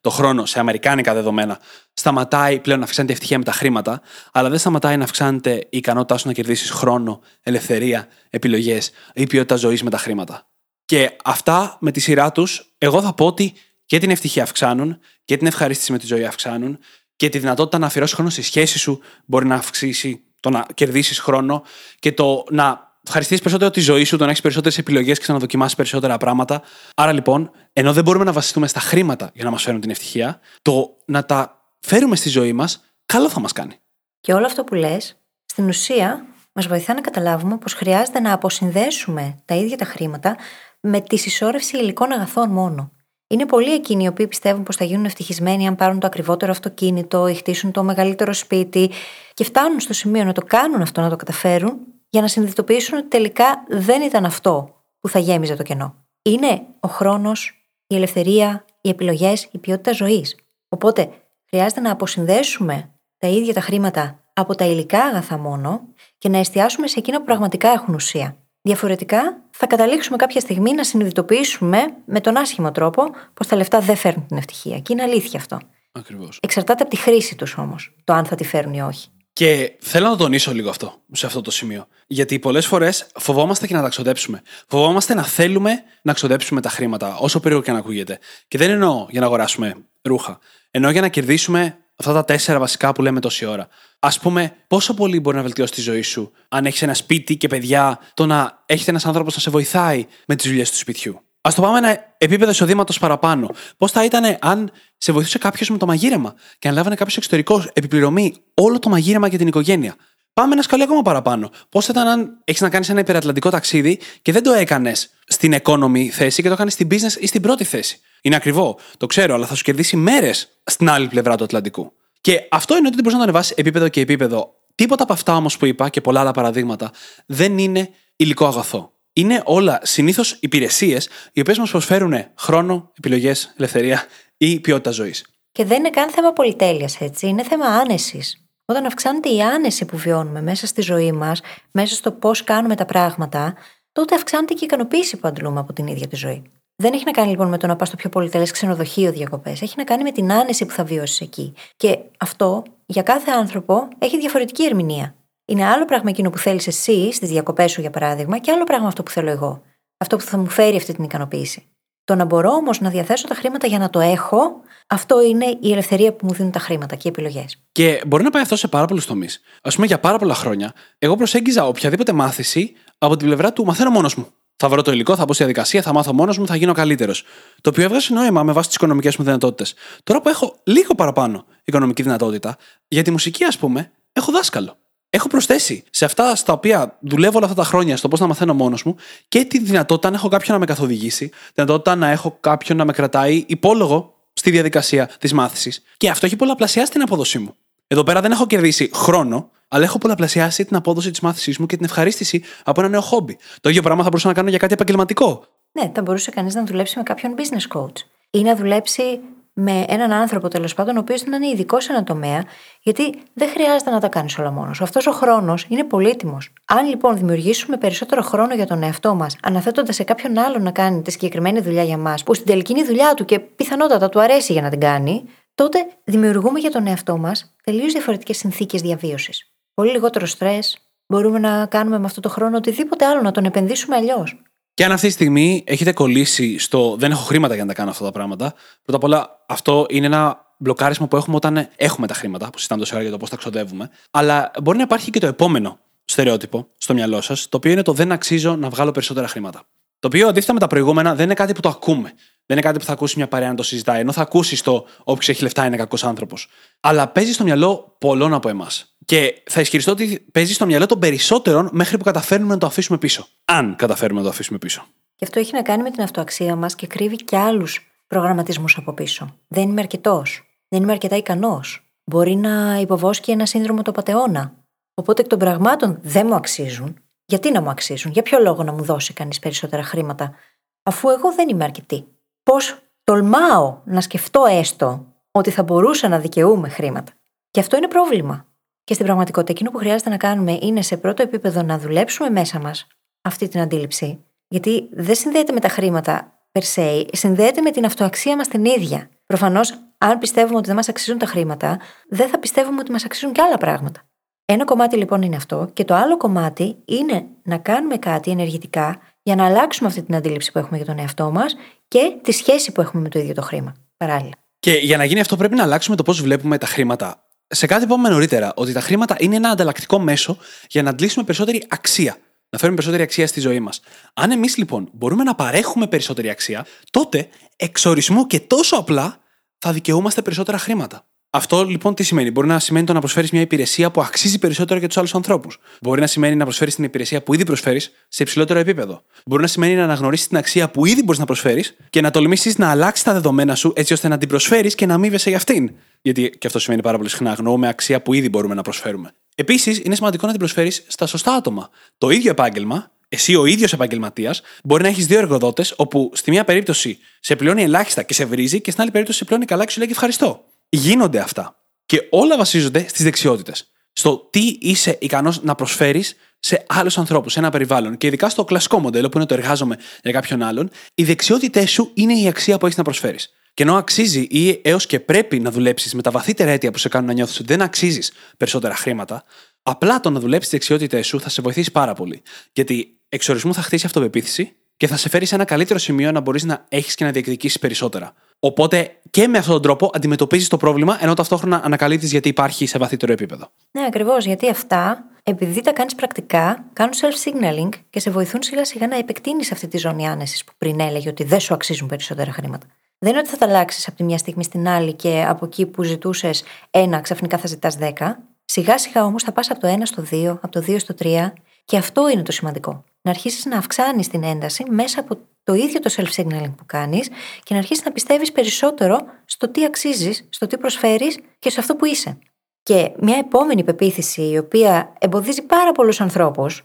το χρόνο σε αμερικάνικα δεδομένα σταματάει πλέον να αυξάνεται η ευτυχία με τα χρήματα, αλλά δεν σταματάει να αυξάνεται η ικανότητά σου να κερδίσεις χρόνο, ελευθερία, επιλογές ή ποιότητα ζωής με τα χρήματα. Και αυτά με τη σειρά τους, εγώ θα πω ότι και την ευτυχία αυξάνουν και την ευχαρίστηση με τη ζωή αυξάνουν και τη δυνατότητα να αφιερώσεις χρόνο στη σχέση σου μπορεί να αυξήσει το να κερδίσεις χρόνο και το να ευχαριστήσει περισσότερο τη ζωή σου, το να έχεις περισσότερες επιλογές και να δοκιμάσεις περισσότερα πράγματα. Άρα λοιπόν, ενώ δεν μπορούμε να βασιστούμε στα χρήματα για να μας φέρουν την ευτυχία, το να τα φέρουμε στη ζωή μας, καλό θα μας κάνει. Και όλο αυτό που λες, στην ουσία, μας βοηθά να καταλάβουμε πως χρειάζεται να αποσυνδέσουμε τα ίδια τα χρήματα με τη συσσόρευση υλικών αγαθών μόνο. Είναι πολλοί εκείνοι οι οποίοι πιστεύουν πως θα γίνουν ευτυχισμένοι αν πάρουν το ακριβότερο αυτοκίνητο ή χτίσουν το μεγαλύτερο σπίτι και φτάνουν στο σημείο να το κάνουν αυτό, να το καταφέρουν, για να συνειδητοποιήσουν ότι τελικά δεν ήταν αυτό που θα γέμιζε το κενό. Είναι ο χρόνος, η ελευθερία, οι επιλογές, η ποιότητα ζωής. Οπότε χρειάζεται να αποσυνδέσουμε τα ίδια τα χρήματα από τα υλικά αγαθά μόνο και να εστιάσουμε σε εκείνα που πραγματικά έχουν ουσία. Διαφορετικά, θα καταλήξουμε κάποια στιγμή να συνειδητοποιήσουμε με τον άσχημο τρόπο πως τα λεφτά δεν φέρνουν την ευτυχία. Και είναι αλήθεια αυτό. Ακριβώς. Εξαρτάται από τη χρήση τους όμως, το αν θα τη φέρουν ή όχι. Και θέλω να τονίσω λίγο αυτό, σε αυτό το σημείο. Γιατί πολλές φορές φοβόμαστε και να τα ξοδέψουμε. Φοβόμαστε να θέλουμε να ξοδέψουμε τα χρήματα, όσο περίεργο και να ακούγεται. Και δεν εννοώ για να αγοράσουμε ρούχα. Εννοώ για να κερδίσουμε αυτά τα τέσσερα βασικά που λέμε τόση ώρα. Α πούμε, πόσο πολύ μπορεί να βελτιώσει τη ζωή σου αν έχεις ένα σπίτι και παιδιά, το να έχετε ένας άνθρωπος να σε βοηθάει με τις δουλειές του σπιτιού. Α το πάμε ένα επίπεδο εισοδήματος παραπάνω. Πώς θα ήταν αν σε βοηθούσε κάποιος με το μαγείρεμα και αν λάβανε κάποιος εξωτερικό επιπληρωμή όλο το μαγείρεμα για την οικογένεια. Πάμε ένα σκαλί ακόμα παραπάνω. Πώς θα ήταν αν έχεις να κάνεις ένα υπερατλαντικό ταξίδι και δεν το έκανες στην economy θέση και το έκανες στην business ή στην πρώτη θέση. Είναι ακριβό, το ξέρω, αλλά θα σου κερδίσει μέρες στην άλλη πλευρά του Ατλαντικού. Και αυτό είναι ότι δεν μπορείς να το ανεβάσεις επίπεδο και επίπεδο. Τίποτα από αυτά όμως που είπα και πολλά άλλα παραδείγματα δεν είναι υλικό αγαθό. Είναι όλα συνήθως υπηρεσίες οι οποίες μας προσφέρουν χρόνο, επιλογές, ελευθερία ή ποιότητα ζωής. Και δεν είναι καν θέμα πολυτέλειας, έτσι. Είναι θέμα άνεσης. Όταν αυξάνεται η άνεση που βιώνουμε μέσα στη ζωή μας, μέσα στο πώς κάνουμε τα πράγματα, τότε αυξάνεται και η ικανοποίηση που αντλούμε από την ίδια τη ζωή. Δεν έχει να κάνει λοιπόν με το να πας στο πιο πολυτελέ ξενοδοχείο διακοπές. Έχει να κάνει με την άνεση που θα βιώσεις εκεί. Και αυτό για κάθε άνθρωπο έχει διαφορετική ερμηνεία. Είναι άλλο πράγμα εκείνο που θέλεις εσύ στις διακοπές σου, για παράδειγμα, και άλλο πράγμα αυτό που θέλω εγώ. Αυτό που θα μου φέρει αυτή την ικανοποίηση. Το να μπορώ όμως να διαθέσω τα χρήματα για να το έχω, αυτό είναι η ελευθερία που μου δίνουν τα χρήματα και οι επιλογές. Και μπορεί να πάει αυτό σε πάρα πολλούς τομείς. Α πούμε, για πάρα πολλά χρόνια, εγώ προσέγγιζα οποιαδήποτε μάθηση από την πλευρά του μαθαίνω μόνος μου. Θα βρω το υλικό, θα μπω στη διαδικασία, θα μάθω μόνος μου, θα γίνω καλύτερος. Το οποίο έβγαζε νόημα με βάση τις οικονομικές μου δυνατότητες. Τώρα που έχω λίγο παραπάνω οικονομική δυνατότητα, για τη μουσική, ας πούμε, έχω δάσκαλο έχω προσθέσει σε αυτά στα οποία δουλεύω όλα αυτά τα χρόνια, στο πώς να μαθαίνω μόνος μου, και τη δυνατότητα να έχω κάποιον να με καθοδηγήσει, τη δυνατότητα να έχω κάποιον να με κρατάει υπόλογο στη διαδικασία της μάθησης. Και αυτό έχει πολλαπλασιάσει την απόδοσή μου. Εδώ πέρα δεν έχω κερδίσει χρόνο, αλλά έχω πολλαπλασιάσει την απόδοση της μάθησής μου και την ευχαρίστηση από ένα νέο χόμπι. Το ίδιο πράγμα θα μπορούσα να κάνω για κάτι επαγγελματικό. Ναι, θα μπορούσε κανείς να δουλέψει με κάποιον business coach ή να δουλέψει με έναν άνθρωπο τέλος πάντων, ο οποίος να είναι ειδικό σε ένα τομέα, γιατί δεν χρειάζεται να τα κάνεις όλα μόνος. Αυτός ο χρόνος είναι πολύτιμος. Αν λοιπόν δημιουργήσουμε περισσότερο χρόνο για τον εαυτό μας, αναθέτοντας σε κάποιον άλλον να κάνει τη συγκεκριμένη δουλειά για μας, που στην τελική είναι η δουλειά του και πιθανότατα του αρέσει για να την κάνει, τότε δημιουργούμε για τον εαυτό μας τελείως διαφορετικές συνθήκες διαβίωσης. Πολύ λιγότερο στρε, μπορούμε να κάνουμε με αυτό το χρόνο οτιδήποτε άλλο, να τον επενδύσουμε αλλιώς. Και αν αυτή τη στιγμή έχετε κολλήσει στο δεν έχω χρήματα για να τα κάνω αυτά τα πράγματα, πρώτα απ' όλα αυτό είναι ένα μπλοκάρισμα που έχουμε όταν έχουμε τα χρήματα, που συζητάμε τόση ώρα για το πώς τα ξοδεύουμε. Αλλά μπορεί να υπάρχει και το επόμενο στερεότυπο στο μυαλό σας, το οποίο είναι το δεν αξίζω να βγάλω περισσότερα χρήματα. Το οποίο αντίθετα με τα προηγούμενα δεν είναι κάτι που το ακούμε. Δεν είναι κάτι που θα ακούσει μια παρέα να το συζητάει. Ενώ θα ακούσει το όποιος έχει λεφτά είναι κακός άνθρωπος. Αλλά παίζει στο μυαλό πολλών από εμάς. Και θα ισχυριστώ ότι παίζει στο μυαλό των περισσότερων μέχρι που καταφέρνουμε να το αφήσουμε πίσω. Αν καταφέρουμε να το αφήσουμε πίσω. Και αυτό έχει να κάνει με την αυτοαξία μας και κρύβει και άλλους προγραμματισμούς από πίσω. Δεν είμαι αρκετός. Δεν είμαι αρκετά ικανός. Μπορεί να υποβόσκει ένα σύνδρομο το πατεώνα. Οπότε εκ των πραγμάτων δεν μου αξίζουν. Γιατί να μου αξίζουν, για ποιο λόγο να μου δώσει κανείς περισσότερα χρήματα, αφού εγώ δεν είμαι αρκετή. Πώς τολμάω να σκεφτώ έστω ότι θα μπορούσα να δικαιούμαι χρήματα; Και αυτό είναι πρόβλημα. Και στην πραγματικότητα, εκείνο που χρειάζεται να κάνουμε είναι σε πρώτο επίπεδο να δουλέψουμε μέσα μας αυτή την αντίληψη. Γιατί δεν συνδέεται με τα χρήματα per se, συνδέεται με την αυτοαξία μας την ίδια. Προφανώς, αν πιστεύουμε ότι δεν μας αξίζουν τα χρήματα, δεν θα πιστεύουμε ότι μας αξίζουν και άλλα πράγματα. Ένα κομμάτι λοιπόν είναι αυτό, και το άλλο κομμάτι είναι να κάνουμε κάτι ενεργητικά για να αλλάξουμε αυτή την αντίληψη που έχουμε για τον εαυτό μας και τη σχέση που έχουμε με το ίδιο το χρήμα. Παράλληλα. Και για να γίνει αυτό, πρέπει να αλλάξουμε το πώς βλέπουμε τα χρήματα. Σε κάτι που είπαμε νωρίτερα, ότι τα χρήματα είναι ένα ανταλλακτικό μέσο για να αντλήσουμε περισσότερη αξία. Να φέρουμε περισσότερη αξία στη ζωή μας. Αν εμείς λοιπόν μπορούμε να παρέχουμε περισσότερη αξία, τότε εξορισμού και τόσο απλά θα δικαιούμαστε περισσότερα χρήματα. Αυτό λοιπόν τι σημαίνει; Μπορεί να σημαίνει το να προσφέρεις μια υπηρεσία που αξίζει περισσότερο για τους άλλους ανθρώπους. Μπορεί να σημαίνει να προσφέρεις την υπηρεσία που ήδη προσφέρεις σε υψηλότερο επίπεδο. Μπορεί να σημαίνει να αναγνωρίσεις την αξία που ήδη μπορείς να προσφέρεις και να τολμήσεις να αλλάξεις τα δεδομένα σου έτσι ώστε να την προσφέρεις και να αμείβεσαι για αυτήν. Γιατί και αυτό σημαίνει πάρα πολύ συχνά. Αγνοούμε αξία που ήδη μπορούμε να προσφέρουμε. Επίσης, είναι σημαντικό να την προσφέρεις στα σωστά άτομα. Το ίδιο επάγγελμα, εσύ ο ίδιος επαγγελματίας, μπορεί να έχεις δύο εργοδότες, όπου στη μία περίπτωση σε πληρώνει ελάχιστα και σε βρίζει, και στην άλλη περίπτωση σε πληρώνει καλά και σου λέει ευχαριστώ. Γίνονται αυτά. Και όλα βασίζονται στις δεξιότητες. Στο τι είσαι ικανός να προσφέρεις σε άλλους ανθρώπους, σε ένα περιβάλλον. Και ειδικά στο κλασικό μοντέλο που είναι το εργάζομαι για κάποιον άλλον, οι δεξιότητές σου είναι η αξία που έχεις να προσφέρεις. Και ενώ αξίζει ή έως και πρέπει να δουλέψεις με τα βαθύτερα αίτια που σε κάνουν να νιώθεις ότι δεν αξίζεις περισσότερα χρήματα, απλά το να δουλέψεις τις δεξιότητές σου θα σε βοηθήσει πάρα πολύ. Γιατί εξορισμού θα χτίσει αυτοπεποίθηση και θα σε φέρει σε ένα καλύτερο σημείο να μπορείς να έχεις και να διεκδικήσεις περισσότερα. Οπότε και με αυτόν τον τρόπο αντιμετωπίζεις το πρόβλημα, ενώ ταυτόχρονα ανακαλύπτεις γιατί υπάρχει σε βαθύτερο επίπεδο. Ναι, ακριβώς. Γιατί αυτά, επειδή τα κάνεις πρακτικά, κάνουν self-signaling και σε βοηθούν σιγά σιγά να επεκτείνεις αυτή τη ζώνη άνεσης που πριν έλεγε ότι δεν σου αξίζουν περισσότερα χρήματα. Δεν είναι ότι θα τα αλλάξεις από τη μια στιγμή στην άλλη και από εκεί που ζητούσες ένα, ξαφνικά θα ζητάς δέκα. Σιγά σιγά όμως θα πας από το 1 στο 2, από το 2 στο 3 και αυτό είναι το σημαντικό. Να αρχίσεις να αυξάνεις την ένταση μέσα από το ίδιο το self-signaling που κάνεις και να αρχίσεις να πιστεύεις περισσότερο στο τι αξίζεις, στο τι προσφέρεις και σε αυτό που είσαι. Και μια επόμενη πεποίθηση η οποία εμποδίζει πάρα πολλούς ανθρώπους,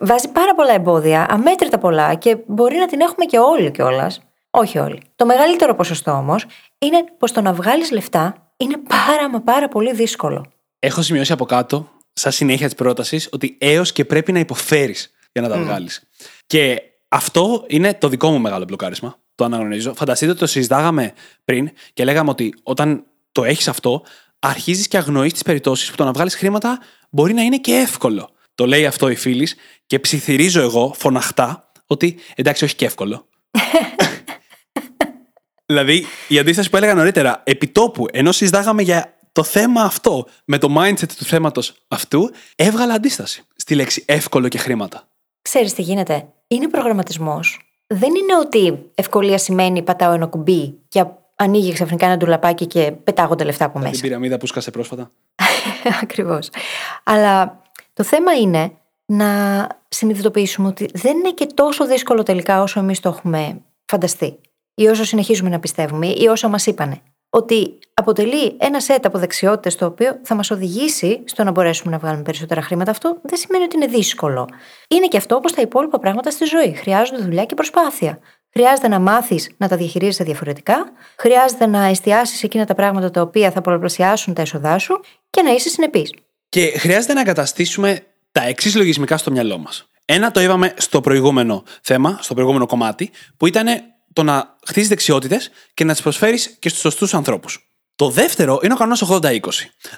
βάζει πάρα πολλά εμπόδια, αμέτρητα πολλά και μπορεί να την έχουμε και όλοι κιόλας. Όχι όλοι. Το μεγαλύτερο ποσοστό όμως είναι πως το να βγάλεις λεφτά είναι πάρα μα πάρα πολύ δύσκολο. Έχω σημειώσει από κάτω, σαν συνέχεια της πρότασης, ότι έως και πρέπει να υποφέρεις για να τα mm. βγάλεις. Και αυτό είναι το δικό μου μεγάλο μπλοκάρισμα. Το αναγνωρίζω. Φανταστείτε ότι το συζητάγαμε πριν και λέγαμε ότι όταν το έχεις αυτό, αρχίζεις και αγνοείς τις περιπτώσεις που το να βγάλεις χρήματα μπορεί να είναι και εύκολο. Το λέει αυτό η φίλης και ψιθυρίζω εγώ φωναχτά ότι εντάξει, όχι και εύκολο. δηλαδή, η αντίσταση που έλεγα νωρίτερα, επιτόπου, ενώ συζητάγαμε για το θέμα αυτό με το mindset του θέματος αυτού, έβγαλα αντίσταση στη λέξη εύκολο και χρήματα. Ξέρεις τι γίνεται; Είναι προγραμματισμός. Δεν είναι ότι ευκολία σημαίνει πατάω ένα κουμπί και ανοίγει ξαφνικά ένα ντουλαπάκι και πετάγονται λεφτά από μέσα. Την πυραμίδα που σκάσε πρόσφατα. Ακριβώς. Αλλά το θέμα είναι να συνειδητοποιήσουμε ότι δεν είναι και τόσο δύσκολο τελικά όσο εμείς το έχουμε φανταστεί. Ή όσο συνεχίζουμε να πιστεύουμε, ή όσο μας είπανε ότι αποτελεί ένα σετ από δεξιότητες το οποίο θα μας οδηγήσει στο να μπορέσουμε να βγάλουμε περισσότερα χρήματα. Αυτό δεν σημαίνει ότι είναι δύσκολο. Είναι και αυτό όπως τα υπόλοιπα πράγματα στη ζωή. Χρειάζονται δουλειά και προσπάθεια. Χρειάζεται να μάθεις να τα διαχειρίζεσαι διαφορετικά. Χρειάζεται να εστιάσεις εκείνα τα πράγματα τα οποία θα πολλαπλασιάσουν τα έσοδά σου και να είσαι συνεπής. Και χρειάζεται να εγκαταστήσουμε τα εξής λογισμικά στο μυαλό μας. Ένα το είπαμε στο προηγούμενο θέμα, στο προηγούμενο κομμάτι, που ήταν το να χτίσει δεξιότητες και να τις προσφέρεις και στους σωστούς ανθρώπους. Το δεύτερο είναι ο κανόνας 80-20.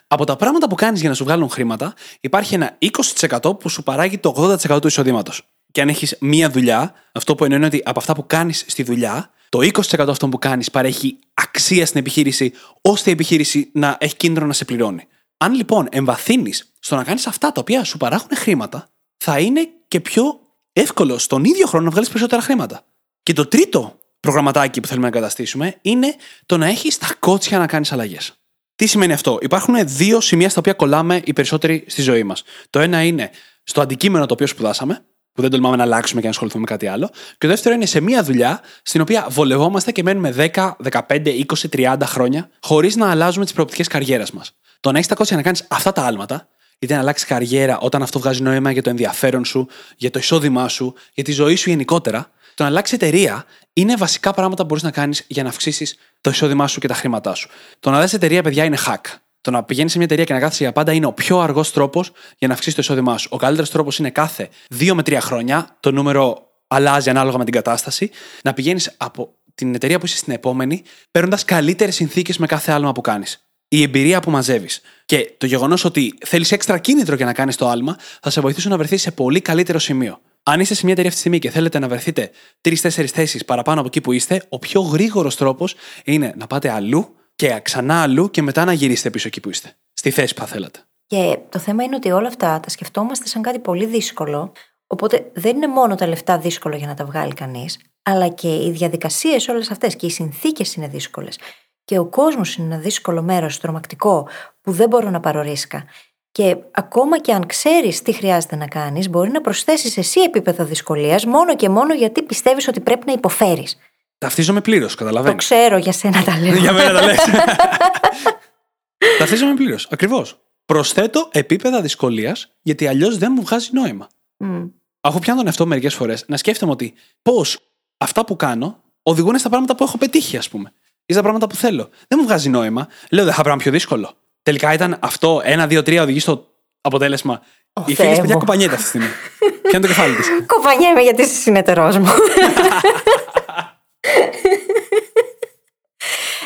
Από τα πράγματα που κάνεις για να σου βγάλουν χρήματα, υπάρχει ένα 20% που σου παράγει το 80% του εισοδήματος. Και αν έχεις μία δουλειά, αυτό που εννοεί ότι από αυτά που κάνεις στη δουλειά, το 20% αυτό που κάνεις παρέχει αξία στην επιχείρηση, ώστε η επιχείρηση να έχει κίνδυνο να σε πληρώνει. Αν λοιπόν εμβαθύνεις στο να κάνεις αυτά τα οποία σου παράγουν χρήματα, θα είναι και πιο εύκολο στον ίδιο χρόνο να βγάλεις περισσότερα χρήματα. Και το τρίτο προγραμματάκι που θέλουμε να καταστήσουμε είναι το να έχεις τα κότσια να κάνεις αλλαγές. Τι σημαίνει αυτό, Υπάρχουν δύο σημεία στα οποία κολλάμε οι περισσότεροι στη ζωή μας. Το ένα είναι στο αντικείμενο το οποίο σπουδάσαμε, που δεν τολμάμε να αλλάξουμε και να ασχοληθούμε με κάτι άλλο. Και το δεύτερο είναι σε μία δουλειά στην οποία βολευόμαστε και μένουμε 10, 15, 20, 30 χρόνια χωρίς να αλλάζουμε τις προοπτικές καριέρας μας. Το να έχεις τα κότσια να κάνεις αυτά τα άλματα, είτε να αλλάξεις καριέρα όταν αυτό βγάζει νόημα για το ενδιαφέρον σου, για το εισόδημά σου, για τη ζωή σου γενικότερα, το να αλλάξει εταιρεία είναι βασικά πράγματα που μπορείς να κάνεις για να αυξήσεις το εισόδημά σου και τα χρήματά σου. Το να αλλάξει εταιρεία, παιδιά, είναι hack. Το να πηγαίνεις σε μια εταιρεία και να κάθεσαι για πάντα είναι ο πιο αργός τρόπος για να αυξήσεις το εισόδημά σου. Ο καλύτερος τρόπος είναι κάθε 2 με 3 χρόνια, το νούμερο αλλάζει ανάλογα με την κατάσταση, να πηγαίνεις από την εταιρεία που είσαι στην επόμενη, παίρνοντας καλύτερες συνθήκες με κάθε άλμα που κάνεις. Η εμπειρία που μαζεύεις. Και το γεγονός ότι θέλεις έξτρα κίνητρο για να κάνεις το άλμα θα σε βοηθήσουν να βρεθείς σε πολύ καλύτερο σημείο. Αν είστε σε μια εταιρεία αυτή τη στιγμή και θέλετε να βρεθείτε τρει-τέσσερι θέσεις παραπάνω από εκεί που είστε, ο πιο γρήγορος τρόπος είναι να πάτε αλλού και ξανά αλλού και μετά να γυρίσετε πίσω εκεί που είστε. Στη θέση που θα θέλατε. Και το θέμα είναι ότι όλα αυτά τα σκεφτόμαστε σαν κάτι πολύ δύσκολο. Οπότε δεν είναι μόνο τα λεφτά δύσκολο για να τα βγάλει κανείς, αλλά και οι διαδικασίες όλες αυτές και οι συνθήκες είναι δύσκολες. Και ο κόσμος είναι ένα δύσκολο μέρος, τρομακτικό, που δεν μπορώ να πάρω ρίσκα. Και ακόμα και αν ξέρεις τι χρειάζεται να κάνεις, μπορεί να προσθέσεις εσύ επίπεδο δυσκολίας μόνο και μόνο γιατί πιστεύεις ότι πρέπει να υποφέρεις. Ταυτίζομαι πλήρως, καταλαβαίνω. Το ξέρω, για σένα τα λέω. Για μένα τα λες. Ταυτίζομαι πλήρως. Ακριβώς. Προσθέτω επίπεδα δυσκολίας γιατί αλλιώς δεν μου βγάζει νόημα. Μμ. Αφού πιάνω τον εαυτό μερικές φορές να σκέφτομαι ότι πώς αυτά που κάνω οδηγούν στα πράγματα που έχω πετύχει, ας πούμε. Ή στα πράγματα που θέλω. Δεν μου βγάζει νόημα. Λέω δεν θα πρέπει να είναι πιο δύσκολο. Τελικά ήταν αυτό, ένα, δύο, τρία οδηγεί στο αποτέλεσμα. Ω, Η Θεέ φίλη παιδιά μου. κοπανιέται αυτή τη στιγμή. Πιάνει το κεφάλι της; Κοπανιέμαι γιατί είσαι συνεταιρός μου.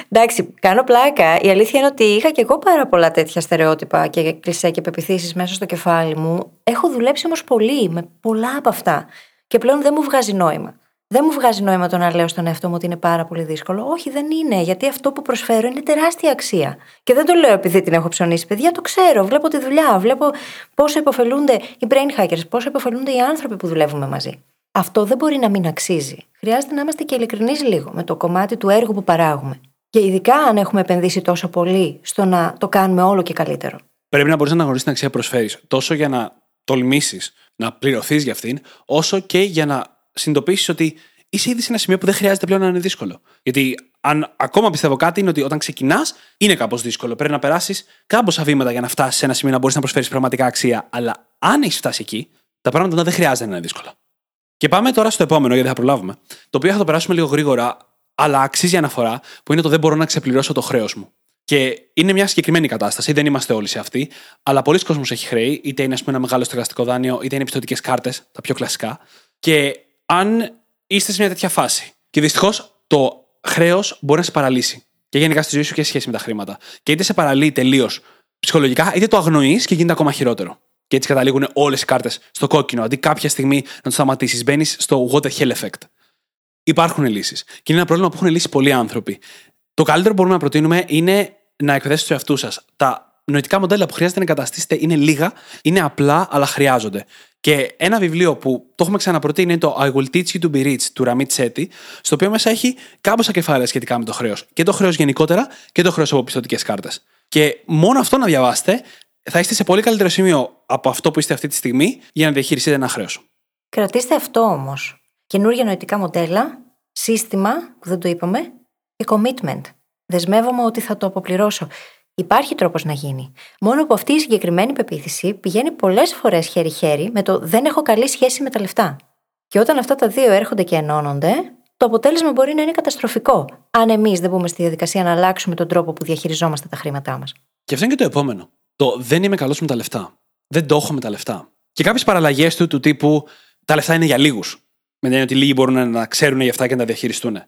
Εντάξει, κάνω πλάκα. Η αλήθεια είναι ότι είχα και εγώ πάρα πολλά τέτοια στερεότυπα και κλισέ και πεπιθήσεις μέσα στο κεφάλι μου. Έχω δουλέψει όμως πολύ με πολλά από αυτά. Και πλέον δεν μου βγάζει νόημα. Δεν μου βγάζει νόημα το να λέω στον εαυτό μου ότι είναι πάρα πολύ δύσκολο. Όχι, δεν είναι, γιατί αυτό που προσφέρω είναι τεράστια αξία. Και δεν το λέω επειδή την έχω ψωνίσει, παιδιά, το ξέρω. Βλέπω τη δουλειά, βλέπω πόσο υποφελούνται οι brain hackers, πόσο υποφελούνται οι άνθρωποι που δουλεύουμε μαζί. Αυτό δεν μπορεί να μην αξίζει. Χρειάζεται να είμαστε και ειλικρινείς λίγο με το κομμάτι του έργου που παράγουμε. Και ειδικά αν έχουμε επενδύσει τόσο πολύ στο να το κάνουμε όλο και καλύτερο. Πρέπει να μπορείς να αναγνωρίσεις την αξία που προσφέρεις. Τόσο για να τολμήσεις να πληρωθείς για αυτήν, όσο και για να συνειδητοποιήσεις ότι είσαι ήδη σε ένα σημείο που δεν χρειάζεται πλέον να είναι δύσκολο. Γιατί αν ακόμα πιστεύω κάτι, είναι ότι όταν ξεκινάς, είναι κάπως δύσκολο. Πρέπει να περάσεις κάμποσα βήματα για να φτάσεις σε ένα σημείο να μπορείς να προσφέρεις πραγματικά αξία. Αλλά αν έχεις φτάσει εκεί, τα πράγματα μετά δεν χρειάζεται να είναι δύσκολα. Και πάμε τώρα στο επόμενο, γιατί θα προλάβουμε. Το οποίο θα το περάσουμε λίγο γρήγορα, αλλά αξίζει αναφορά, που είναι το δεν μπορώ να ξεπληρώσω το χρέος μου. Και είναι μια συγκεκριμένη κατάσταση, δεν είμαστε όλοι σε αυτή, αλλά πολλοί κόσμοι έχει χρέη, είτε είναι ας πούμε, ένα μεγάλο στεγαστικό δάνειο, είτε είναι πιστοτικές κάρτες, τα πιο κλασικά. Και αν είστε σε μια τέτοια φάση, και δυστυχώς το χρέος μπορεί να σε παραλύσει. Και γενικά στη ζωή σου και σε σχέση με τα χρήματα. Και είτε σε παραλύει τελείως ψυχολογικά, είτε το αγνοείς και γίνεται ακόμα χειρότερο. Και έτσι καταλήγουν όλες οι κάρτες στο κόκκινο. Αντί κάποια στιγμή να το σταματήσεις, μπαίνεις στο what the hell effect. Υπάρχουν λύσεις. Και είναι ένα πρόβλημα που έχουν λύσει πολλοί άνθρωποι. Το καλύτερο που μπορούμε να προτείνουμε είναι να εκπαιδεύσετε τους εαυτούς σας. Τα νοητικά μοντέλα που χρειάζεται να εγκαταστήσετε είναι λίγα, είναι απλά, αλλά χρειάζονται. Και ένα βιβλίο που το έχουμε ξαναπροτείνει είναι το I Will Teach You to Be Rich του Ramit Sethi, στο οποίο μέσα έχει κάμποσα κεφάλαια σχετικά με το χρέος. Και το χρέος γενικότερα και το χρέος από πιστοτικές κάρτες. Και μόνο αυτό να διαβάσετε, θα είστε σε πολύ καλύτερο σημείο από αυτό που είστε αυτή τη στιγμή για να διαχειριστείτε ένα χρέος. Κρατήστε αυτό όμως. Καινούργια νοητικά μοντέλα, σύστημα, που δεν το είπαμε, και commitment. Δεσμεύομαι ότι θα το αποπληρώσω. Υπάρχει τρόπος να γίνει. Μόνο που αυτή η συγκεκριμένη πεποίθηση πηγαίνει πολλές φορές χέρι-χέρι με το δεν έχω καλή σχέση με τα λεφτά. Και όταν αυτά τα δύο έρχονται και ενώνονται, το αποτέλεσμα μπορεί να είναι καταστροφικό. Αν εμείς δεν μπούμε στη διαδικασία να αλλάξουμε τον τρόπο που διαχειριζόμαστε τα χρήματά μας. Και αυτό είναι και το επόμενο. Το δεν είμαι καλός με τα λεφτά. Δεν το έχω με τα λεφτά. Και κάποιες παραλλαγές του του τύπου τα λεφτά είναι για λίγους. Με την έννοια ότι λίγοι μπορούν να ξέρουν για αυτά και να τα διαχειριστούν.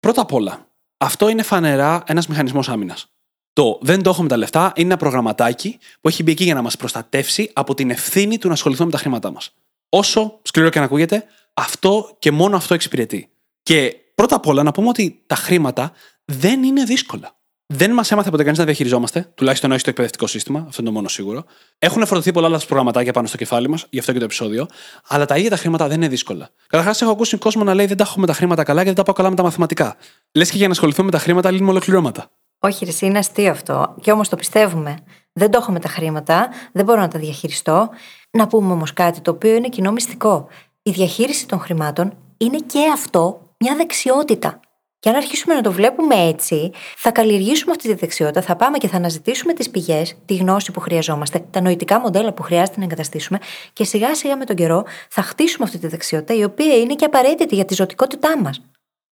Πρώτα απ' όλα, αυτό είναι φανερά ένας μηχανισμός άμυνας. Το δεν το έχω με τα λεφτά είναι ένα προγραμματάκι που έχει μπει εκεί για να μας προστατεύσει από την ευθύνη του να ασχοληθούμε με τα χρήματά μας. Όσο σκληρό και να ακούγεται, αυτό και μόνο αυτό εξυπηρετεί. Και πρώτα απ' όλα να πούμε ότι τα χρήματα δεν είναι δύσκολα. Δεν μας έμαθε ποτέ κανείς να διαχειριζόμαστε, τουλάχιστον όχι στο εκπαιδευτικό σύστημα, αυτό είναι το μόνο σίγουρο. Έχουν φορτωθεί πολλά άλλα προγραμματάκια πάνω στο κεφάλι μας, γι' αυτό και το επεισόδιο, αλλά τα ίδια τα χρήματα δεν είναι δύσκολα. Καταρχάς, έχω ακούσει κόσμο να λέει δεν τα έχω με τα χρήματα καλά και δεν τα πάω καλά με τα μαθηματικά. Λες και για να ασχοληθούμε με τα χρήματα λύνουμε ολοκληρώματα. Όχι, ρε, εσύ, είναι αστείο αυτό. Και όμως το πιστεύουμε. Δεν το έχω με τα χρήματα, δεν μπορώ να τα διαχειριστώ. Να πούμε όμως κάτι το οποίο είναι κοινό μυστικό. Η διαχείριση των χρημάτων είναι και αυτό μια δεξιότητα. Και αν αρχίσουμε να το βλέπουμε έτσι, θα καλλιεργήσουμε αυτή τη δεξιότητα, θα πάμε και θα αναζητήσουμε τις πηγές, τη γνώση που χρειαζόμαστε, τα νοητικά μοντέλα που χρειάζεται να εγκαταστήσουμε και σιγά σιγά με τον καιρό θα χτίσουμε αυτή τη δεξιότητα, η οποία είναι και απαραίτητη για τη ζωτικότητά μας.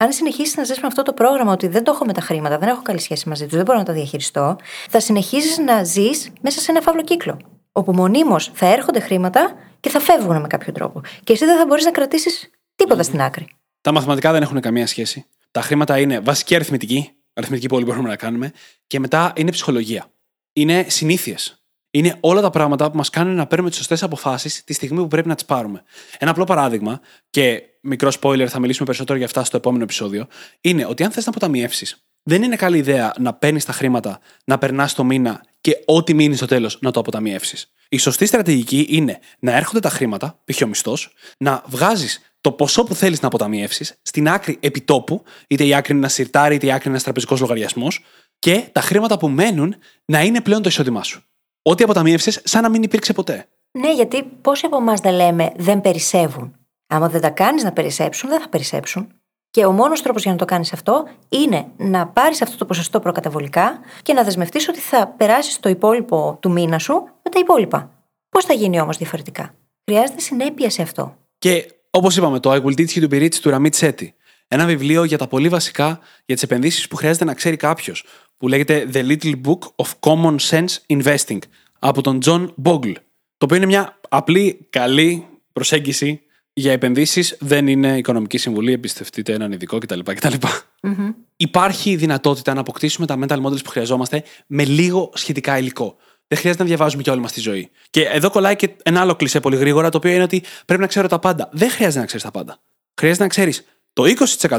Αν συνεχίσεις να ζεις με αυτό το πρόγραμμα ότι δεν το έχω με τα χρήματα, δεν έχω καλή σχέση μαζί τους, δεν μπορώ να τα διαχειριστώ, θα συνεχίσει να ζεις μέσα σε ένα φαύλο κύκλο. Όπου μονίμως θα έρχονται χρήματα και θα φεύγουν με κάποιο τρόπο. Και εσύ δεν θα μπορείς να κρατήσεις τίποτα στην άκρη. Τα μαθηματικά δεν έχουν καμία σχέση. Τα χρήματα είναι βασική αριθμητική, αριθμητική που όλοι μπορούμε να κάνουμε, και μετά είναι ψυχολογία. Είναι συνήθειες. Είναι όλα τα πράγματα που μας κάνουν να παίρνουμε τις σωστές αποφάσεις τη στιγμή που πρέπει να τις πάρουμε. Ένα απλό παράδειγμα, και μικρό spoiler, θα μιλήσουμε περισσότερο για αυτά στο επόμενο επεισόδιο, είναι ότι αν θες να αποταμιεύσεις, δεν είναι καλή ιδέα να παίρνεις τα χρήματα, να περνάς το μήνα και ό,τι μείνει στο τέλος να το αποταμιεύσεις. Η σωστή στρατηγική είναι να έρχονται τα χρήματα, π.χ. ο μισθός, να βγάζεις το ποσό που θέλεις να αποταμιεύσεις στην άκρη επιτόπου, είτε η άκρη είναι ένα σιρτάρι, είτε η άκρη είναι ένας τραπεζικός λογαριασμός, και τα χρήματα που μένουν να είναι πλέον το εισόδημά σου. Ό,τι αποταμίευσε, σαν να μην υπήρξε ποτέ. Ναι, γιατί πόσοι από εμάς δεν λέμε δεν περισσεύουν; Άμα δεν τα κάνεις να περισσέψουν, δεν θα περισσέψουν. Και ο μόνος τρόπος για να το κάνεις αυτό είναι να πάρεις αυτό το ποσοστό προκαταβολικά και να δεσμευτείς ότι θα περάσεις το υπόλοιπο του μήνα σου με τα υπόλοιπα. Πώς θα γίνει όμως διαφορετικά; Χρειάζεται συνέπεια σε αυτό. Και όπως είπαμε, το I Will Teach You to Be Rich του Ramit Sethi. Ένα βιβλίο για τα πολύ βασικά για τις επενδύσεις που χρειάζεται να ξέρει κάποιος, που λέγεται The Little Book of Common Sense Investing από τον John Bogle. Το οποίο είναι μια απλή, καλή προσέγγιση για επενδύσεις. Δεν είναι οικονομική συμβουλή, εμπιστευτείτε έναν ειδικό κτλ. κτλ. Mm-hmm. Υπάρχει δυνατότητα να αποκτήσουμε τα mental models που χρειαζόμαστε με λίγο σχετικά υλικό. Δεν χρειάζεται να διαβάζουμε και όλη μας τη ζωή. Και εδώ κολλάει και ένα άλλο κλισέ πολύ γρήγορα, το οποίο είναι ότι πρέπει να ξέρω τα πάντα. Δεν χρειάζεται να ξέρεις τα πάντα. Χρειάζεται να ξέρεις το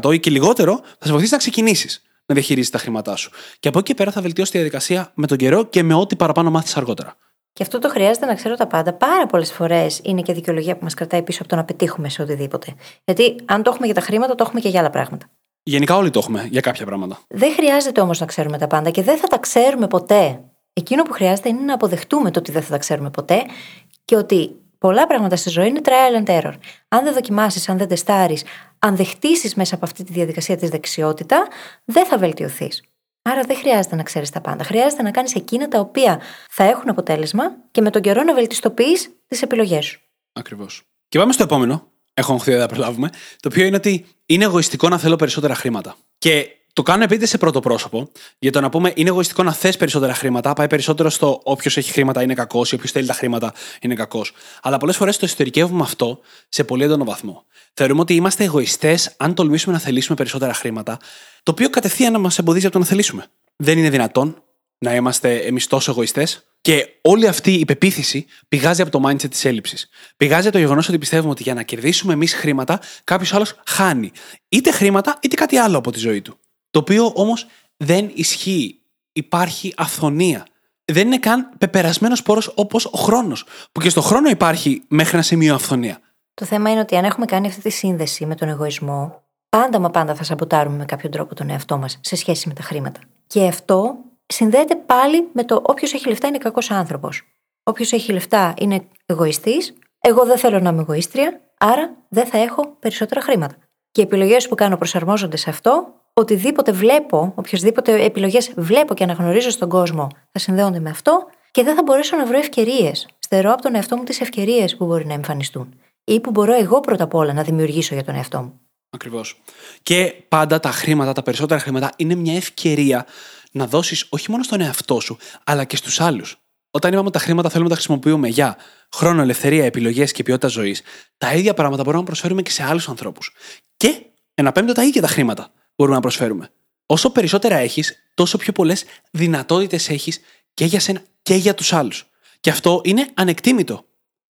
20% ή και λιγότερο θα σε βοηθήσει να ξεκινήσεις να διαχειρίζεις τα χρήματά σου. Και από εκεί και πέρα θα βελτιώσει τη διαδικασία με τον καιρό και με ό,τι παραπάνω μάθεις αργότερα. Και αυτό το χρειάζεται να ξέρω τα πάντα. Πάρα πολλές φορές είναι και δικαιολογία που μας κρατάει πίσω από το να πετύχουμε σε οτιδήποτε. Γιατί αν το έχουμε για τα χρήματα, το έχουμε και για άλλα πράγματα. Γενικά όλοι το έχουμε για κάποια πράγματα. Δεν χρειάζεται όμως να ξέρουμε τα πάντα και δεν θα τα ξέρουμε ποτέ. Εκείνο που χρειάζεται είναι να αποδεχτούμε το ότι δεν θα τα ξέρουμε ποτέ και ότι πολλά πράγματα στη ζωή είναι trial and error. Αν δεν δοκιμάσεις, αν δεν τεστάρεις, αν δεν χτίσεις μέσα από αυτή τη διαδικασία της δεξιότητα, δεν θα βελτιωθείς. Άρα δεν χρειάζεται να ξέρεις τα πάντα. Χρειάζεται να κάνεις εκείνα τα οποία θα έχουν αποτέλεσμα και με τον καιρό να βελτιστοποιείς τις επιλογές σου. Ακριβώς. Και πάμε στο επόμενο. Έχω αγχωθεί, να προλάβουμε. Το οποίο είναι ότι είναι εγωιστικό να θέλω περισσότερα χρήματα. Και το κάνω επειδή σε πρώτο πρόσωπο, για το να πούμε είναι εγωιστικό να θες περισσότερα χρήματα, πάει περισσότερο στο όποιος έχει χρήματα είναι κακός ή όποιος θέλει τα χρήματα είναι κακός. Αλλά πολλές φορές το εσωτερικεύουμε αυτό σε πολύ έντονο βαθμό. Θεωρούμε ότι είμαστε εγωιστές αν τολμήσουμε να θελήσουμε περισσότερα χρήματα, το οποίο κατευθείαν μας εμποδίζει από το να θελήσουμε. Δεν είναι δυνατόν να είμαστε εμείς τόσο εγωιστές. Και όλη αυτή η πεποίθηση πηγάζει από το mindset της έλλειψης. Πηγάζει από το γεγονός ότι πιστεύουμε ότι για να κερδίσουμε εμείς χρήματα, κάποιος άλλος χάνει. Είτε χρήματα, είτε κάτι άλλο από τη ζωή του. Το οποίο όμως δεν ισχύει. Υπάρχει αυθονία. Δεν είναι καν πεπερασμένος πόρος όπως ο χρόνος. Που και στο χρόνο υπάρχει μέχρι ένα σημείο αυθονία. Το θέμα είναι ότι αν έχουμε κάνει αυτή τη σύνδεση με τον εγωισμό, πάντα μα πάντα θα σαμποτάρουμε με κάποιο τρόπο τον εαυτό μας σε σχέση με τα χρήματα. Και αυτό συνδέεται πάλι με το όποιος έχει λεφτά είναι κακός άνθρωπος. Όποιος έχει λεφτά είναι εγωιστής, εγώ δεν θέλω να είμαι εγωίστρια, άρα δεν θα έχω περισσότερα χρήματα. Και οι επιλογές που κάνω προσαρμόζονται σε αυτό, οτιδήποτε βλέπω, οποιασδήποτε επιλογές βλέπω και αναγνωρίζω στον κόσμο, θα συνδέονται με αυτό και δεν θα μπορέσω να βρω ευκαιρίες. Στερώ από τον εαυτό μου τις ευκαιρίες που μπορεί να εμφανιστούν ή που μπορώ εγώ πρώτα απ' όλα να δημιουργήσω για τον εαυτό μου. Ακριβώς. Και πάντα τα χρήματα, τα περισσότερα χρήματα, είναι μια ευκαιρία να δώσεις όχι μόνο στον εαυτό σου, αλλά και στους άλλους. Όταν είπαμε ότι τα χρήματα θέλουμε να τα χρησιμοποιούμε για χρόνο, ελευθερία, επιλογές και ποιότητα ζωής, τα ίδια πράγματα μπορούμε να προσφέρουμε και σε άλλους ανθρώπους. Και ένα πέμπτο τα ίδια τα χρήματα μπορούμε να προσφέρουμε. Όσο περισσότερα έχεις, τόσο πιο πολλές δυνατότητες έχεις και για σένα και για τους άλλους. Και αυτό είναι ανεκτήμητο.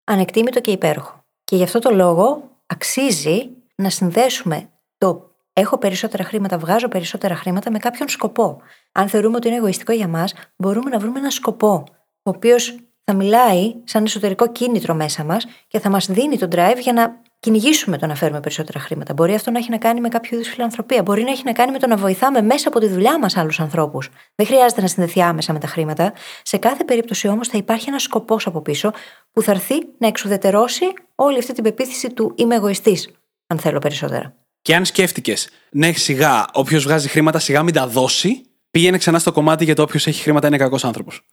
Ανεκτήμητο και υπέροχο. Και γι' αυτό το λόγο αξίζει να συνδέσουμε το έχω περισσότερα χρήματα, βγάζω περισσότερα χρήματα με κάποιον σκοπό. Αν θεωρούμε ότι είναι εγωιστικό για μας, μπορούμε να βρούμε ένα σκοπό, ο οποίος θα μιλάει σαν εσωτερικό κίνητρο μέσα μας και θα μας δίνει τον drive για να κυνηγήσουμε το να φέρουμε περισσότερα χρήματα. Μπορεί αυτό να έχει να κάνει με κάποιο είδους φιλανθρωπία. Μπορεί να έχει να κάνει με το να βοηθάμε μέσα από τη δουλειά μας άλλους ανθρώπους. Δεν χρειάζεται να συνδεθεί άμεσα με τα χρήματα. Σε κάθε περίπτωση όμως θα υπάρχει ένας σκοπός από πίσω που θα έρθει να εξουδετερώσει όλη αυτή την πεποίθηση του είμαι εγωιστής, αν θέλω περισσότερα. Και αν σκέφτηκες, ναι, σιγά, όποιος βγάζει χρήματα, σιγά μην τα δώσει, πήγαινε ξανά στο κομμάτι για το όποιος έχει χρήματα είναι κακός άνθρωπος.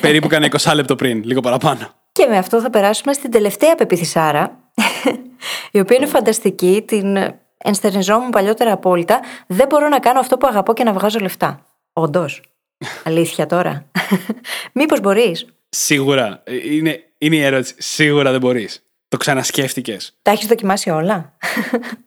Περίπου κανένα 20 λεπτό πριν, λίγο παραπάνω. Και με αυτό θα περάσουμε στην τελευταία πεποίθησάρα, η οποία είναι φανταστική, την ενστερνιζόμουν παλιότερα απόλυτα. Δεν μπορώ να κάνω αυτό που αγαπώ και να βγάζω λεφτά. Όντως. Αλήθεια τώρα. Μήπως μπορείς; Σίγουρα. Είναι, είναι η ερώτηση. Σίγουρα δεν μπορείς. Το ξανασκέφτηκες. Τα έχεις δοκιμάσει όλα;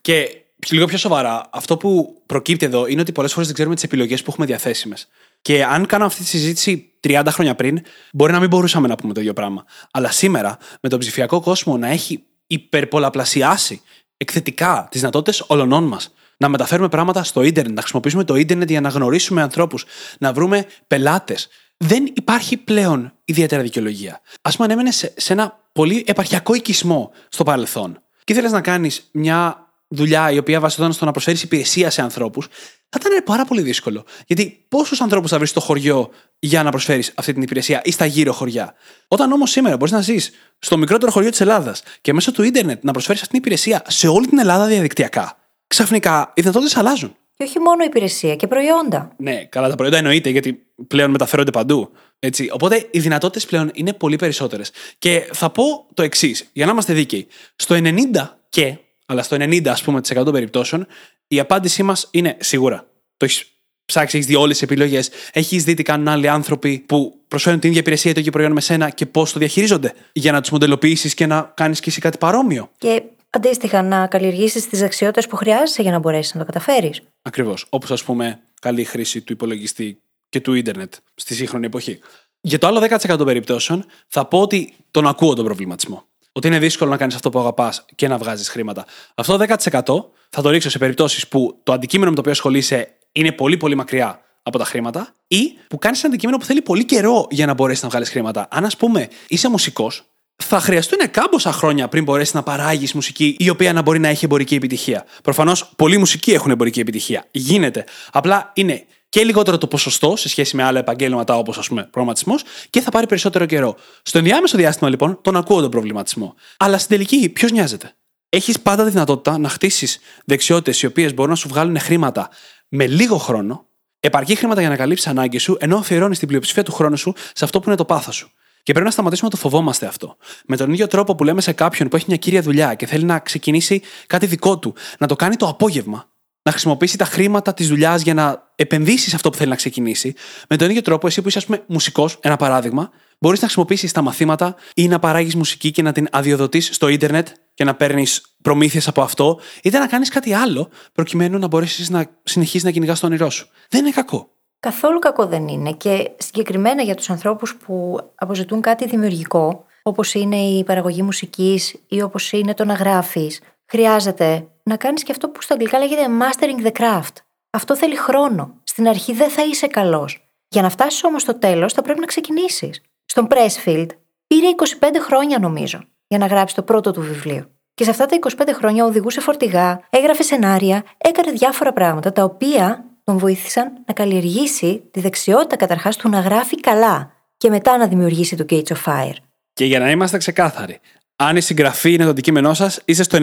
και λίγο πιο σοβαρά, αυτό που προκύπτει εδώ είναι ότι πολλές φορές δεν ξέρουμε τις επιλογές που έχουμε διαθέσιμες. Και αν κάνω αυτή τη συζήτηση 30 χρόνια πριν, μπορεί να μην μπορούσαμε να πούμε το ίδιο πράγμα. Αλλά σήμερα, με τον ψηφιακό κόσμο να έχει υπερπολαπλασιάσει εκθετικά τις δυνατότητες όλων μας, να μεταφέρουμε πράγματα στο ίντερνετ, να χρησιμοποιήσουμε το ίντερνετ για να γνωρίσουμε ανθρώπους, να βρούμε πελάτες. Δεν υπάρχει πλέον ιδιαίτερα δικαιολογία. Α πούμε, αν έμενες σε, σε ένα πολύ επαρχιακό οικισμό στο παρελθόν και ήθελες να κάνεις μια δουλειά η οποία βασιζόταν στο να προσφέρεις υπηρεσία σε ανθρώπους, θα ήταν πάρα πολύ δύσκολο. Γιατί πόσους ανθρώπους θα βρεις στο χωριό για να προσφέρεις αυτή την υπηρεσία ή στα γύρω χωριά; Όταν όμως σήμερα μπορείς να ζεις στο μικρότερο χωριό της Ελλάδας και μέσω του ίντερνετ να προσφέρεις αυτή την υπηρεσία σε όλη την Ελλάδα διαδικτυακά, ξαφνικά οι δυνατότητε αλλάζουν. Και όχι μόνο υπηρεσία και προϊόντα. Ναι, καλά, τα προϊόντα εννοείται γιατί πλέον μεταφέρονται παντού. Έτσι. Οπότε οι δυνατότητες πλέον είναι πολύ περισσότερες. Και θα πω το εξής, για να είμαστε δίκαιοι. Στο 90 και, αλλά στο 90 ας πούμε, τη 100 των περιπτώσεων, η απάντησή μας είναι σίγουρα. Το έχεις ψάξει, έχεις δει όλες τις επιλογές. Έχεις δει τι κάνουν άλλοι άνθρωποι που προσφέρουν την ίδια υπηρεσία ή το ίδιο προϊόν με σένα και πώς το διαχειρίζονται. Για να τους μοντελοποιήσεις και να κάνεις και εσύ κάτι παρόμοιο. Και αντίστοιχα να καλλιεργήσεις τις δεξιότητες που χρειάζεσαι για να μπορέσεις να το καταφέρεις. Ακριβώς. Όπως ας πούμε καλή χρήση του υπολογιστή και του ίντερνετ στη σύγχρονη εποχή. Για το άλλο 10% των περιπτώσεων θα πω ότι τον ακούω τον προβληματισμό. Ότι είναι δύσκολο να κάνεις αυτό που αγαπάς και να βγάζεις χρήματα. Αυτό το 10% θα το ρίξω σε περιπτώσεις που το αντικείμενο με το οποίο ασχολείσαι είναι πολύ πολύ μακριά από τα χρήματα ή που κάνεις ένα αντικείμενο που θέλει πολύ καιρό για να μπορέσεις να βγάλεις χρήματα. Αν, ας πούμε, είσαι μουσικός, θα χρειαστούν κάμποσα χρόνια πριν μπορέσεις να παράγεις μουσική η οποία να μπορεί να έχει εμπορική επιτυχία. Προφανώς, πολλοί μουσικοί έχουν εμπορική επιτυχία. Γίνεται. Απλά είναι και λιγότερο το ποσοστό σε σχέση με άλλα επαγγέλματα όπως ας πούμε προγραμματισμός και θα πάρει περισσότερο καιρό. Στο ενδιάμεσο διάστημα λοιπόν τον ακούω τον προβληματισμό. Αλλά στην τελική, ποιος νοιάζεται; Έχεις πάντα τη δυνατότητα να χτίσεις δεξιότητες οι οποίες μπορούν να σου βγάλουν χρήματα με λίγο χρόνο, επαρκή χρήματα για να καλύψεις ανάγκη σου, ενώ αφιερώνεις την πλειοψηφία του χρόνου σου σε αυτό που είναι το πάθος σου. Και πρέπει να σταματήσουμε να το φοβόμαστε αυτό. Με τον ίδιο τρόπο που λέμε σε κάποιον που έχει μια κύρια δουλειά και θέλει να ξεκινήσει κάτι δικό του, να το κάνει το απόγευμα, να χρησιμοποιήσει τα χρήματα της δουλειάς για να επενδύσει σε αυτό που θέλει να ξεκινήσει. Με τον ίδιο τρόπο, εσύ που είσαι, ας πούμε, μουσικός, ένα παράδειγμα, μπορείς να χρησιμοποιήσεις τα μαθήματα ή να παράγεις μουσική και να την αδειοδοτείς στο ίντερνετ και να παίρνεις προμήθειες από αυτό, είτε να κάνεις κάτι άλλο προκειμένου να μπορέσεις να συνεχίσεις να κυνηγάς το όνειρό σου. Δεν είναι κακό. Καθόλου κακό δεν είναι. Και συγκεκριμένα για τους ανθρώπους που αποζητούν κάτι δημιουργικό, όπως είναι η παραγωγή μουσικής ή όπως είναι το να γράφεις, χρειάζεται να κάνεις και αυτό που στα αγγλικά λέγεται mastering the craft. Αυτό θέλει χρόνο. Στην αρχή δεν θα είσαι καλός. Για να φτάσεις όμως στο τέλος, θα πρέπει να ξεκινήσεις. Στον Pressfield πήρε 25 χρόνια, νομίζω, για να γράψει το πρώτο του βιβλίο. Και σε αυτά τα 25 χρόνια οδηγούσε φορτηγά, έγραφε σενάρια, έκανε διάφορα πράγματα τα οποία τον βοήθησαν να καλλιεργήσει τη δεξιότητα καταρχάς του να γράφει καλά και μετά να δημιουργήσει το Gates of Fire. Και για να είμαστε ξεκάθαροι, αν η συγγραφή είναι το αντικείμενό σας, είστε στο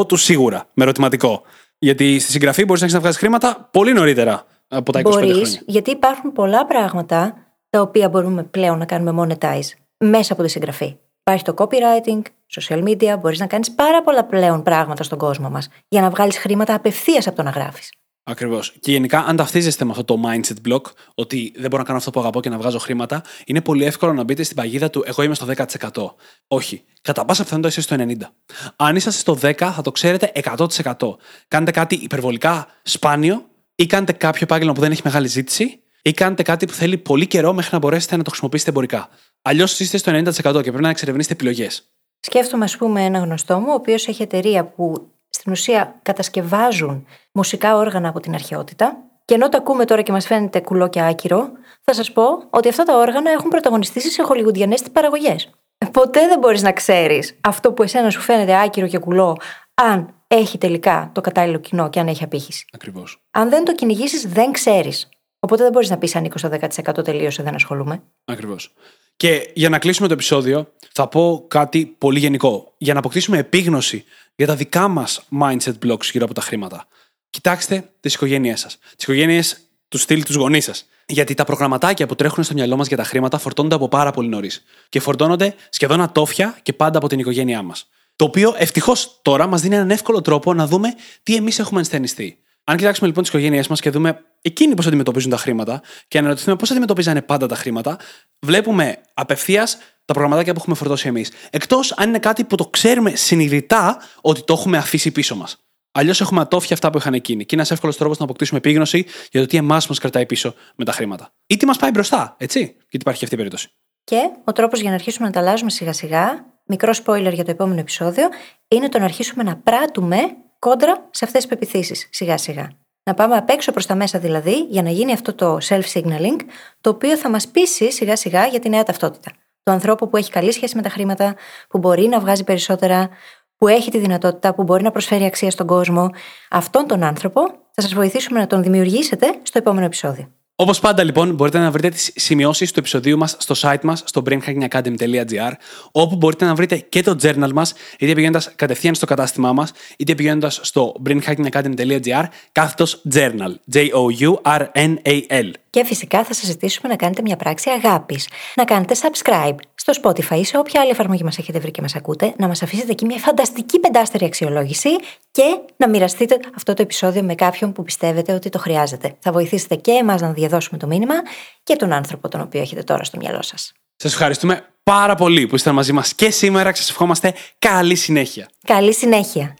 90% του σίγουρα, με ερωτηματικό. Γιατί στη συγγραφή μπορείς να έχεις να βγάλει χρήματα πολύ νωρίτερα από τα 25 Μπορείς, χρόνια. γιατί υπάρχουν πολλά πράγματα τα οποία μπορούμε πλέον να κάνουμε monetize μέσα από τη συγγραφή. Υπάρχει το copywriting, social media, μπορείς να κάνεις πάρα πολλά πλέον πράγματα στον κόσμο μας για να βγάλεις χρήματα απευθείας από το να γράφεις. Ακριβώς. Και γενικά, αν ταυτίζεστε με αυτό το mindset block, ότι δεν μπορώ να κάνω αυτό που αγαπώ και να βγάζω χρήματα, είναι πολύ εύκολο να μπείτε στην παγίδα του Εγώ είμαι στο 10%. Όχι. Κατά πάσα πιθανότητα είστε στο 90%. Αν είσαστε στο 10%, θα το ξέρετε 100%. Κάνετε κάτι υπερβολικά σπάνιο, ή κάνετε κάποιο επάγγελμα που δεν έχει μεγάλη ζήτηση, ή κάνετε κάτι που θέλει πολύ καιρό μέχρι να μπορέσετε να το χρησιμοποιήσετε εμπορικά. Αλλιώς είστε στο 90% και πρέπει να εξερευνήσετε επιλογές. Σκέφτομαι, ας πούμε, ένα γνωστό μου, ο οποίος έχει εταιρεία που στην ουσία κατασκευάζουν μουσικά όργανα από την αρχαιότητα. Και ενώ το ακούμε τώρα και μας φαίνεται κουλό και άκυρο, θα σας πω ότι αυτά τα όργανα έχουν πρωταγωνιστήσει σε χολιγουντιανές παραγωγές. Ποτέ δεν μπορείς να ξέρεις αυτό που εσένα σου φαίνεται άκυρο και κουλό, αν έχει τελικά το κατάλληλο κοινό και αν έχει απήχηση. Ακριβώς. Αν δεν το κυνηγήσεις, δεν ξέρεις. Οπότε δεν μπορείς να πεις ανήκω στο 10% τελείωσε, δεν ασχολούμαι. Ακριβώς. Και για να κλείσουμε το επεισόδιο, θα πω κάτι πολύ γενικό. Για να αποκτήσουμε επίγνωση για τα δικά μας mindset blocks γύρω από τα χρήματα. Κοιτάξτε τις οικογένειές σας. Τις οικογένειε του στυλ τους γονείς σας. Γιατί τα προγραμματάκια που τρέχουν στο μυαλό μας για τα χρήματα φορτώνονται από πάρα πολύ νωρίς. Και φορτώνονται σχεδόν ατόφια και πάντα από την οικογένειά μας. Το οποίο ευτυχώς τώρα μας δίνει έναν εύκολο τρόπο να δούμε τι εμείς έχουμε ενσθενιστεί. Αν κοιτάξουμε λοιπόν τις οικογένειές μας και δούμε εκείνοι πώς αντιμετωπίζουν τα χρήματα και αναρωτηθούμε πώς αντιμετωπίζανε πάντα τα χρήματα, βλέπουμε απευθείας τα προγραμματάκια που έχουμε φορτώσει εμείς. Εκτός αν είναι κάτι που το ξέρουμε συνειδητά ότι το έχουμε αφήσει πίσω μας. Αλλιώς έχουμε ατόφια αυτά που είχαν εκείνοι. Και είναι ένας εύκολος τρόπος να αποκτήσουμε επίγνωση για το τι εμάς μας κρατάει πίσω με τα χρήματα. Ή τι μας πάει μπροστά, έτσι. Γιατί υπάρχει αυτή η περίπτωση. Και ο τρόπος για να αρχίσουμε να τα αλλάζουμε σιγά σιγά, μικρό spoiler για το επόμενο επεισόδιο, είναι το να αρχίσουμε να πράττουμε κόντρα σε αυτές τις πεπιθήσεις σιγά σιγά. Να πάμε απ' έξω προς τα μέσα δηλαδή, για να γίνει αυτό το self-signaling, το οποίο θα μας πείσει σιγά σιγά για τη νέα ταυτότητα. Το ανθρώπου που έχει καλή σχέση με τα χρήματα, που μπορεί να βγάζει περισσότερα, που έχει τη δυνατότητα, που μπορεί να προσφέρει αξία στον κόσμο. Αυτόν τον άνθρωπο θα σας βοηθήσουμε να τον δημιουργήσετε στο επόμενο επεισόδιο. Όπως πάντα, λοιπόν, μπορείτε να βρείτε τις σημειώσεις του επεισοδίου μας στο site μας, στο brainhackingacademy.gr, όπου μπορείτε να βρείτε και το journal μας, είτε πηγαίνοντας κατευθείαν στο κατάστημά μας, είτε πηγαίνοντας στο brainhackingacademy.gr, κάθετος journal. J-O-U-R-N-A-L. Και φυσικά θα σας ζητήσουμε να κάνετε μια πράξη αγάπης. Να κάνετε subscribe στο Spotify ή σε όποια άλλη εφαρμογή μας έχετε βρει και μας ακούτε, να μας αφήσετε εκεί μια φανταστική πεντάστερη αξιολόγηση και να μοιραστείτε αυτό το επεισόδιο με κάποιον που πιστεύετε ότι το χρειάζεται. Θα βοηθήσετε και εμάς να διαδώσουμε το μήνυμα και τον άνθρωπο τον οποίο έχετε τώρα στο μυαλό σας. Σας ευχαριστούμε πάρα πολύ που ήσασταν μαζί μας και σήμερα και σας ευχόμαστε καλή συνέχεια. Καλή συνέχεια.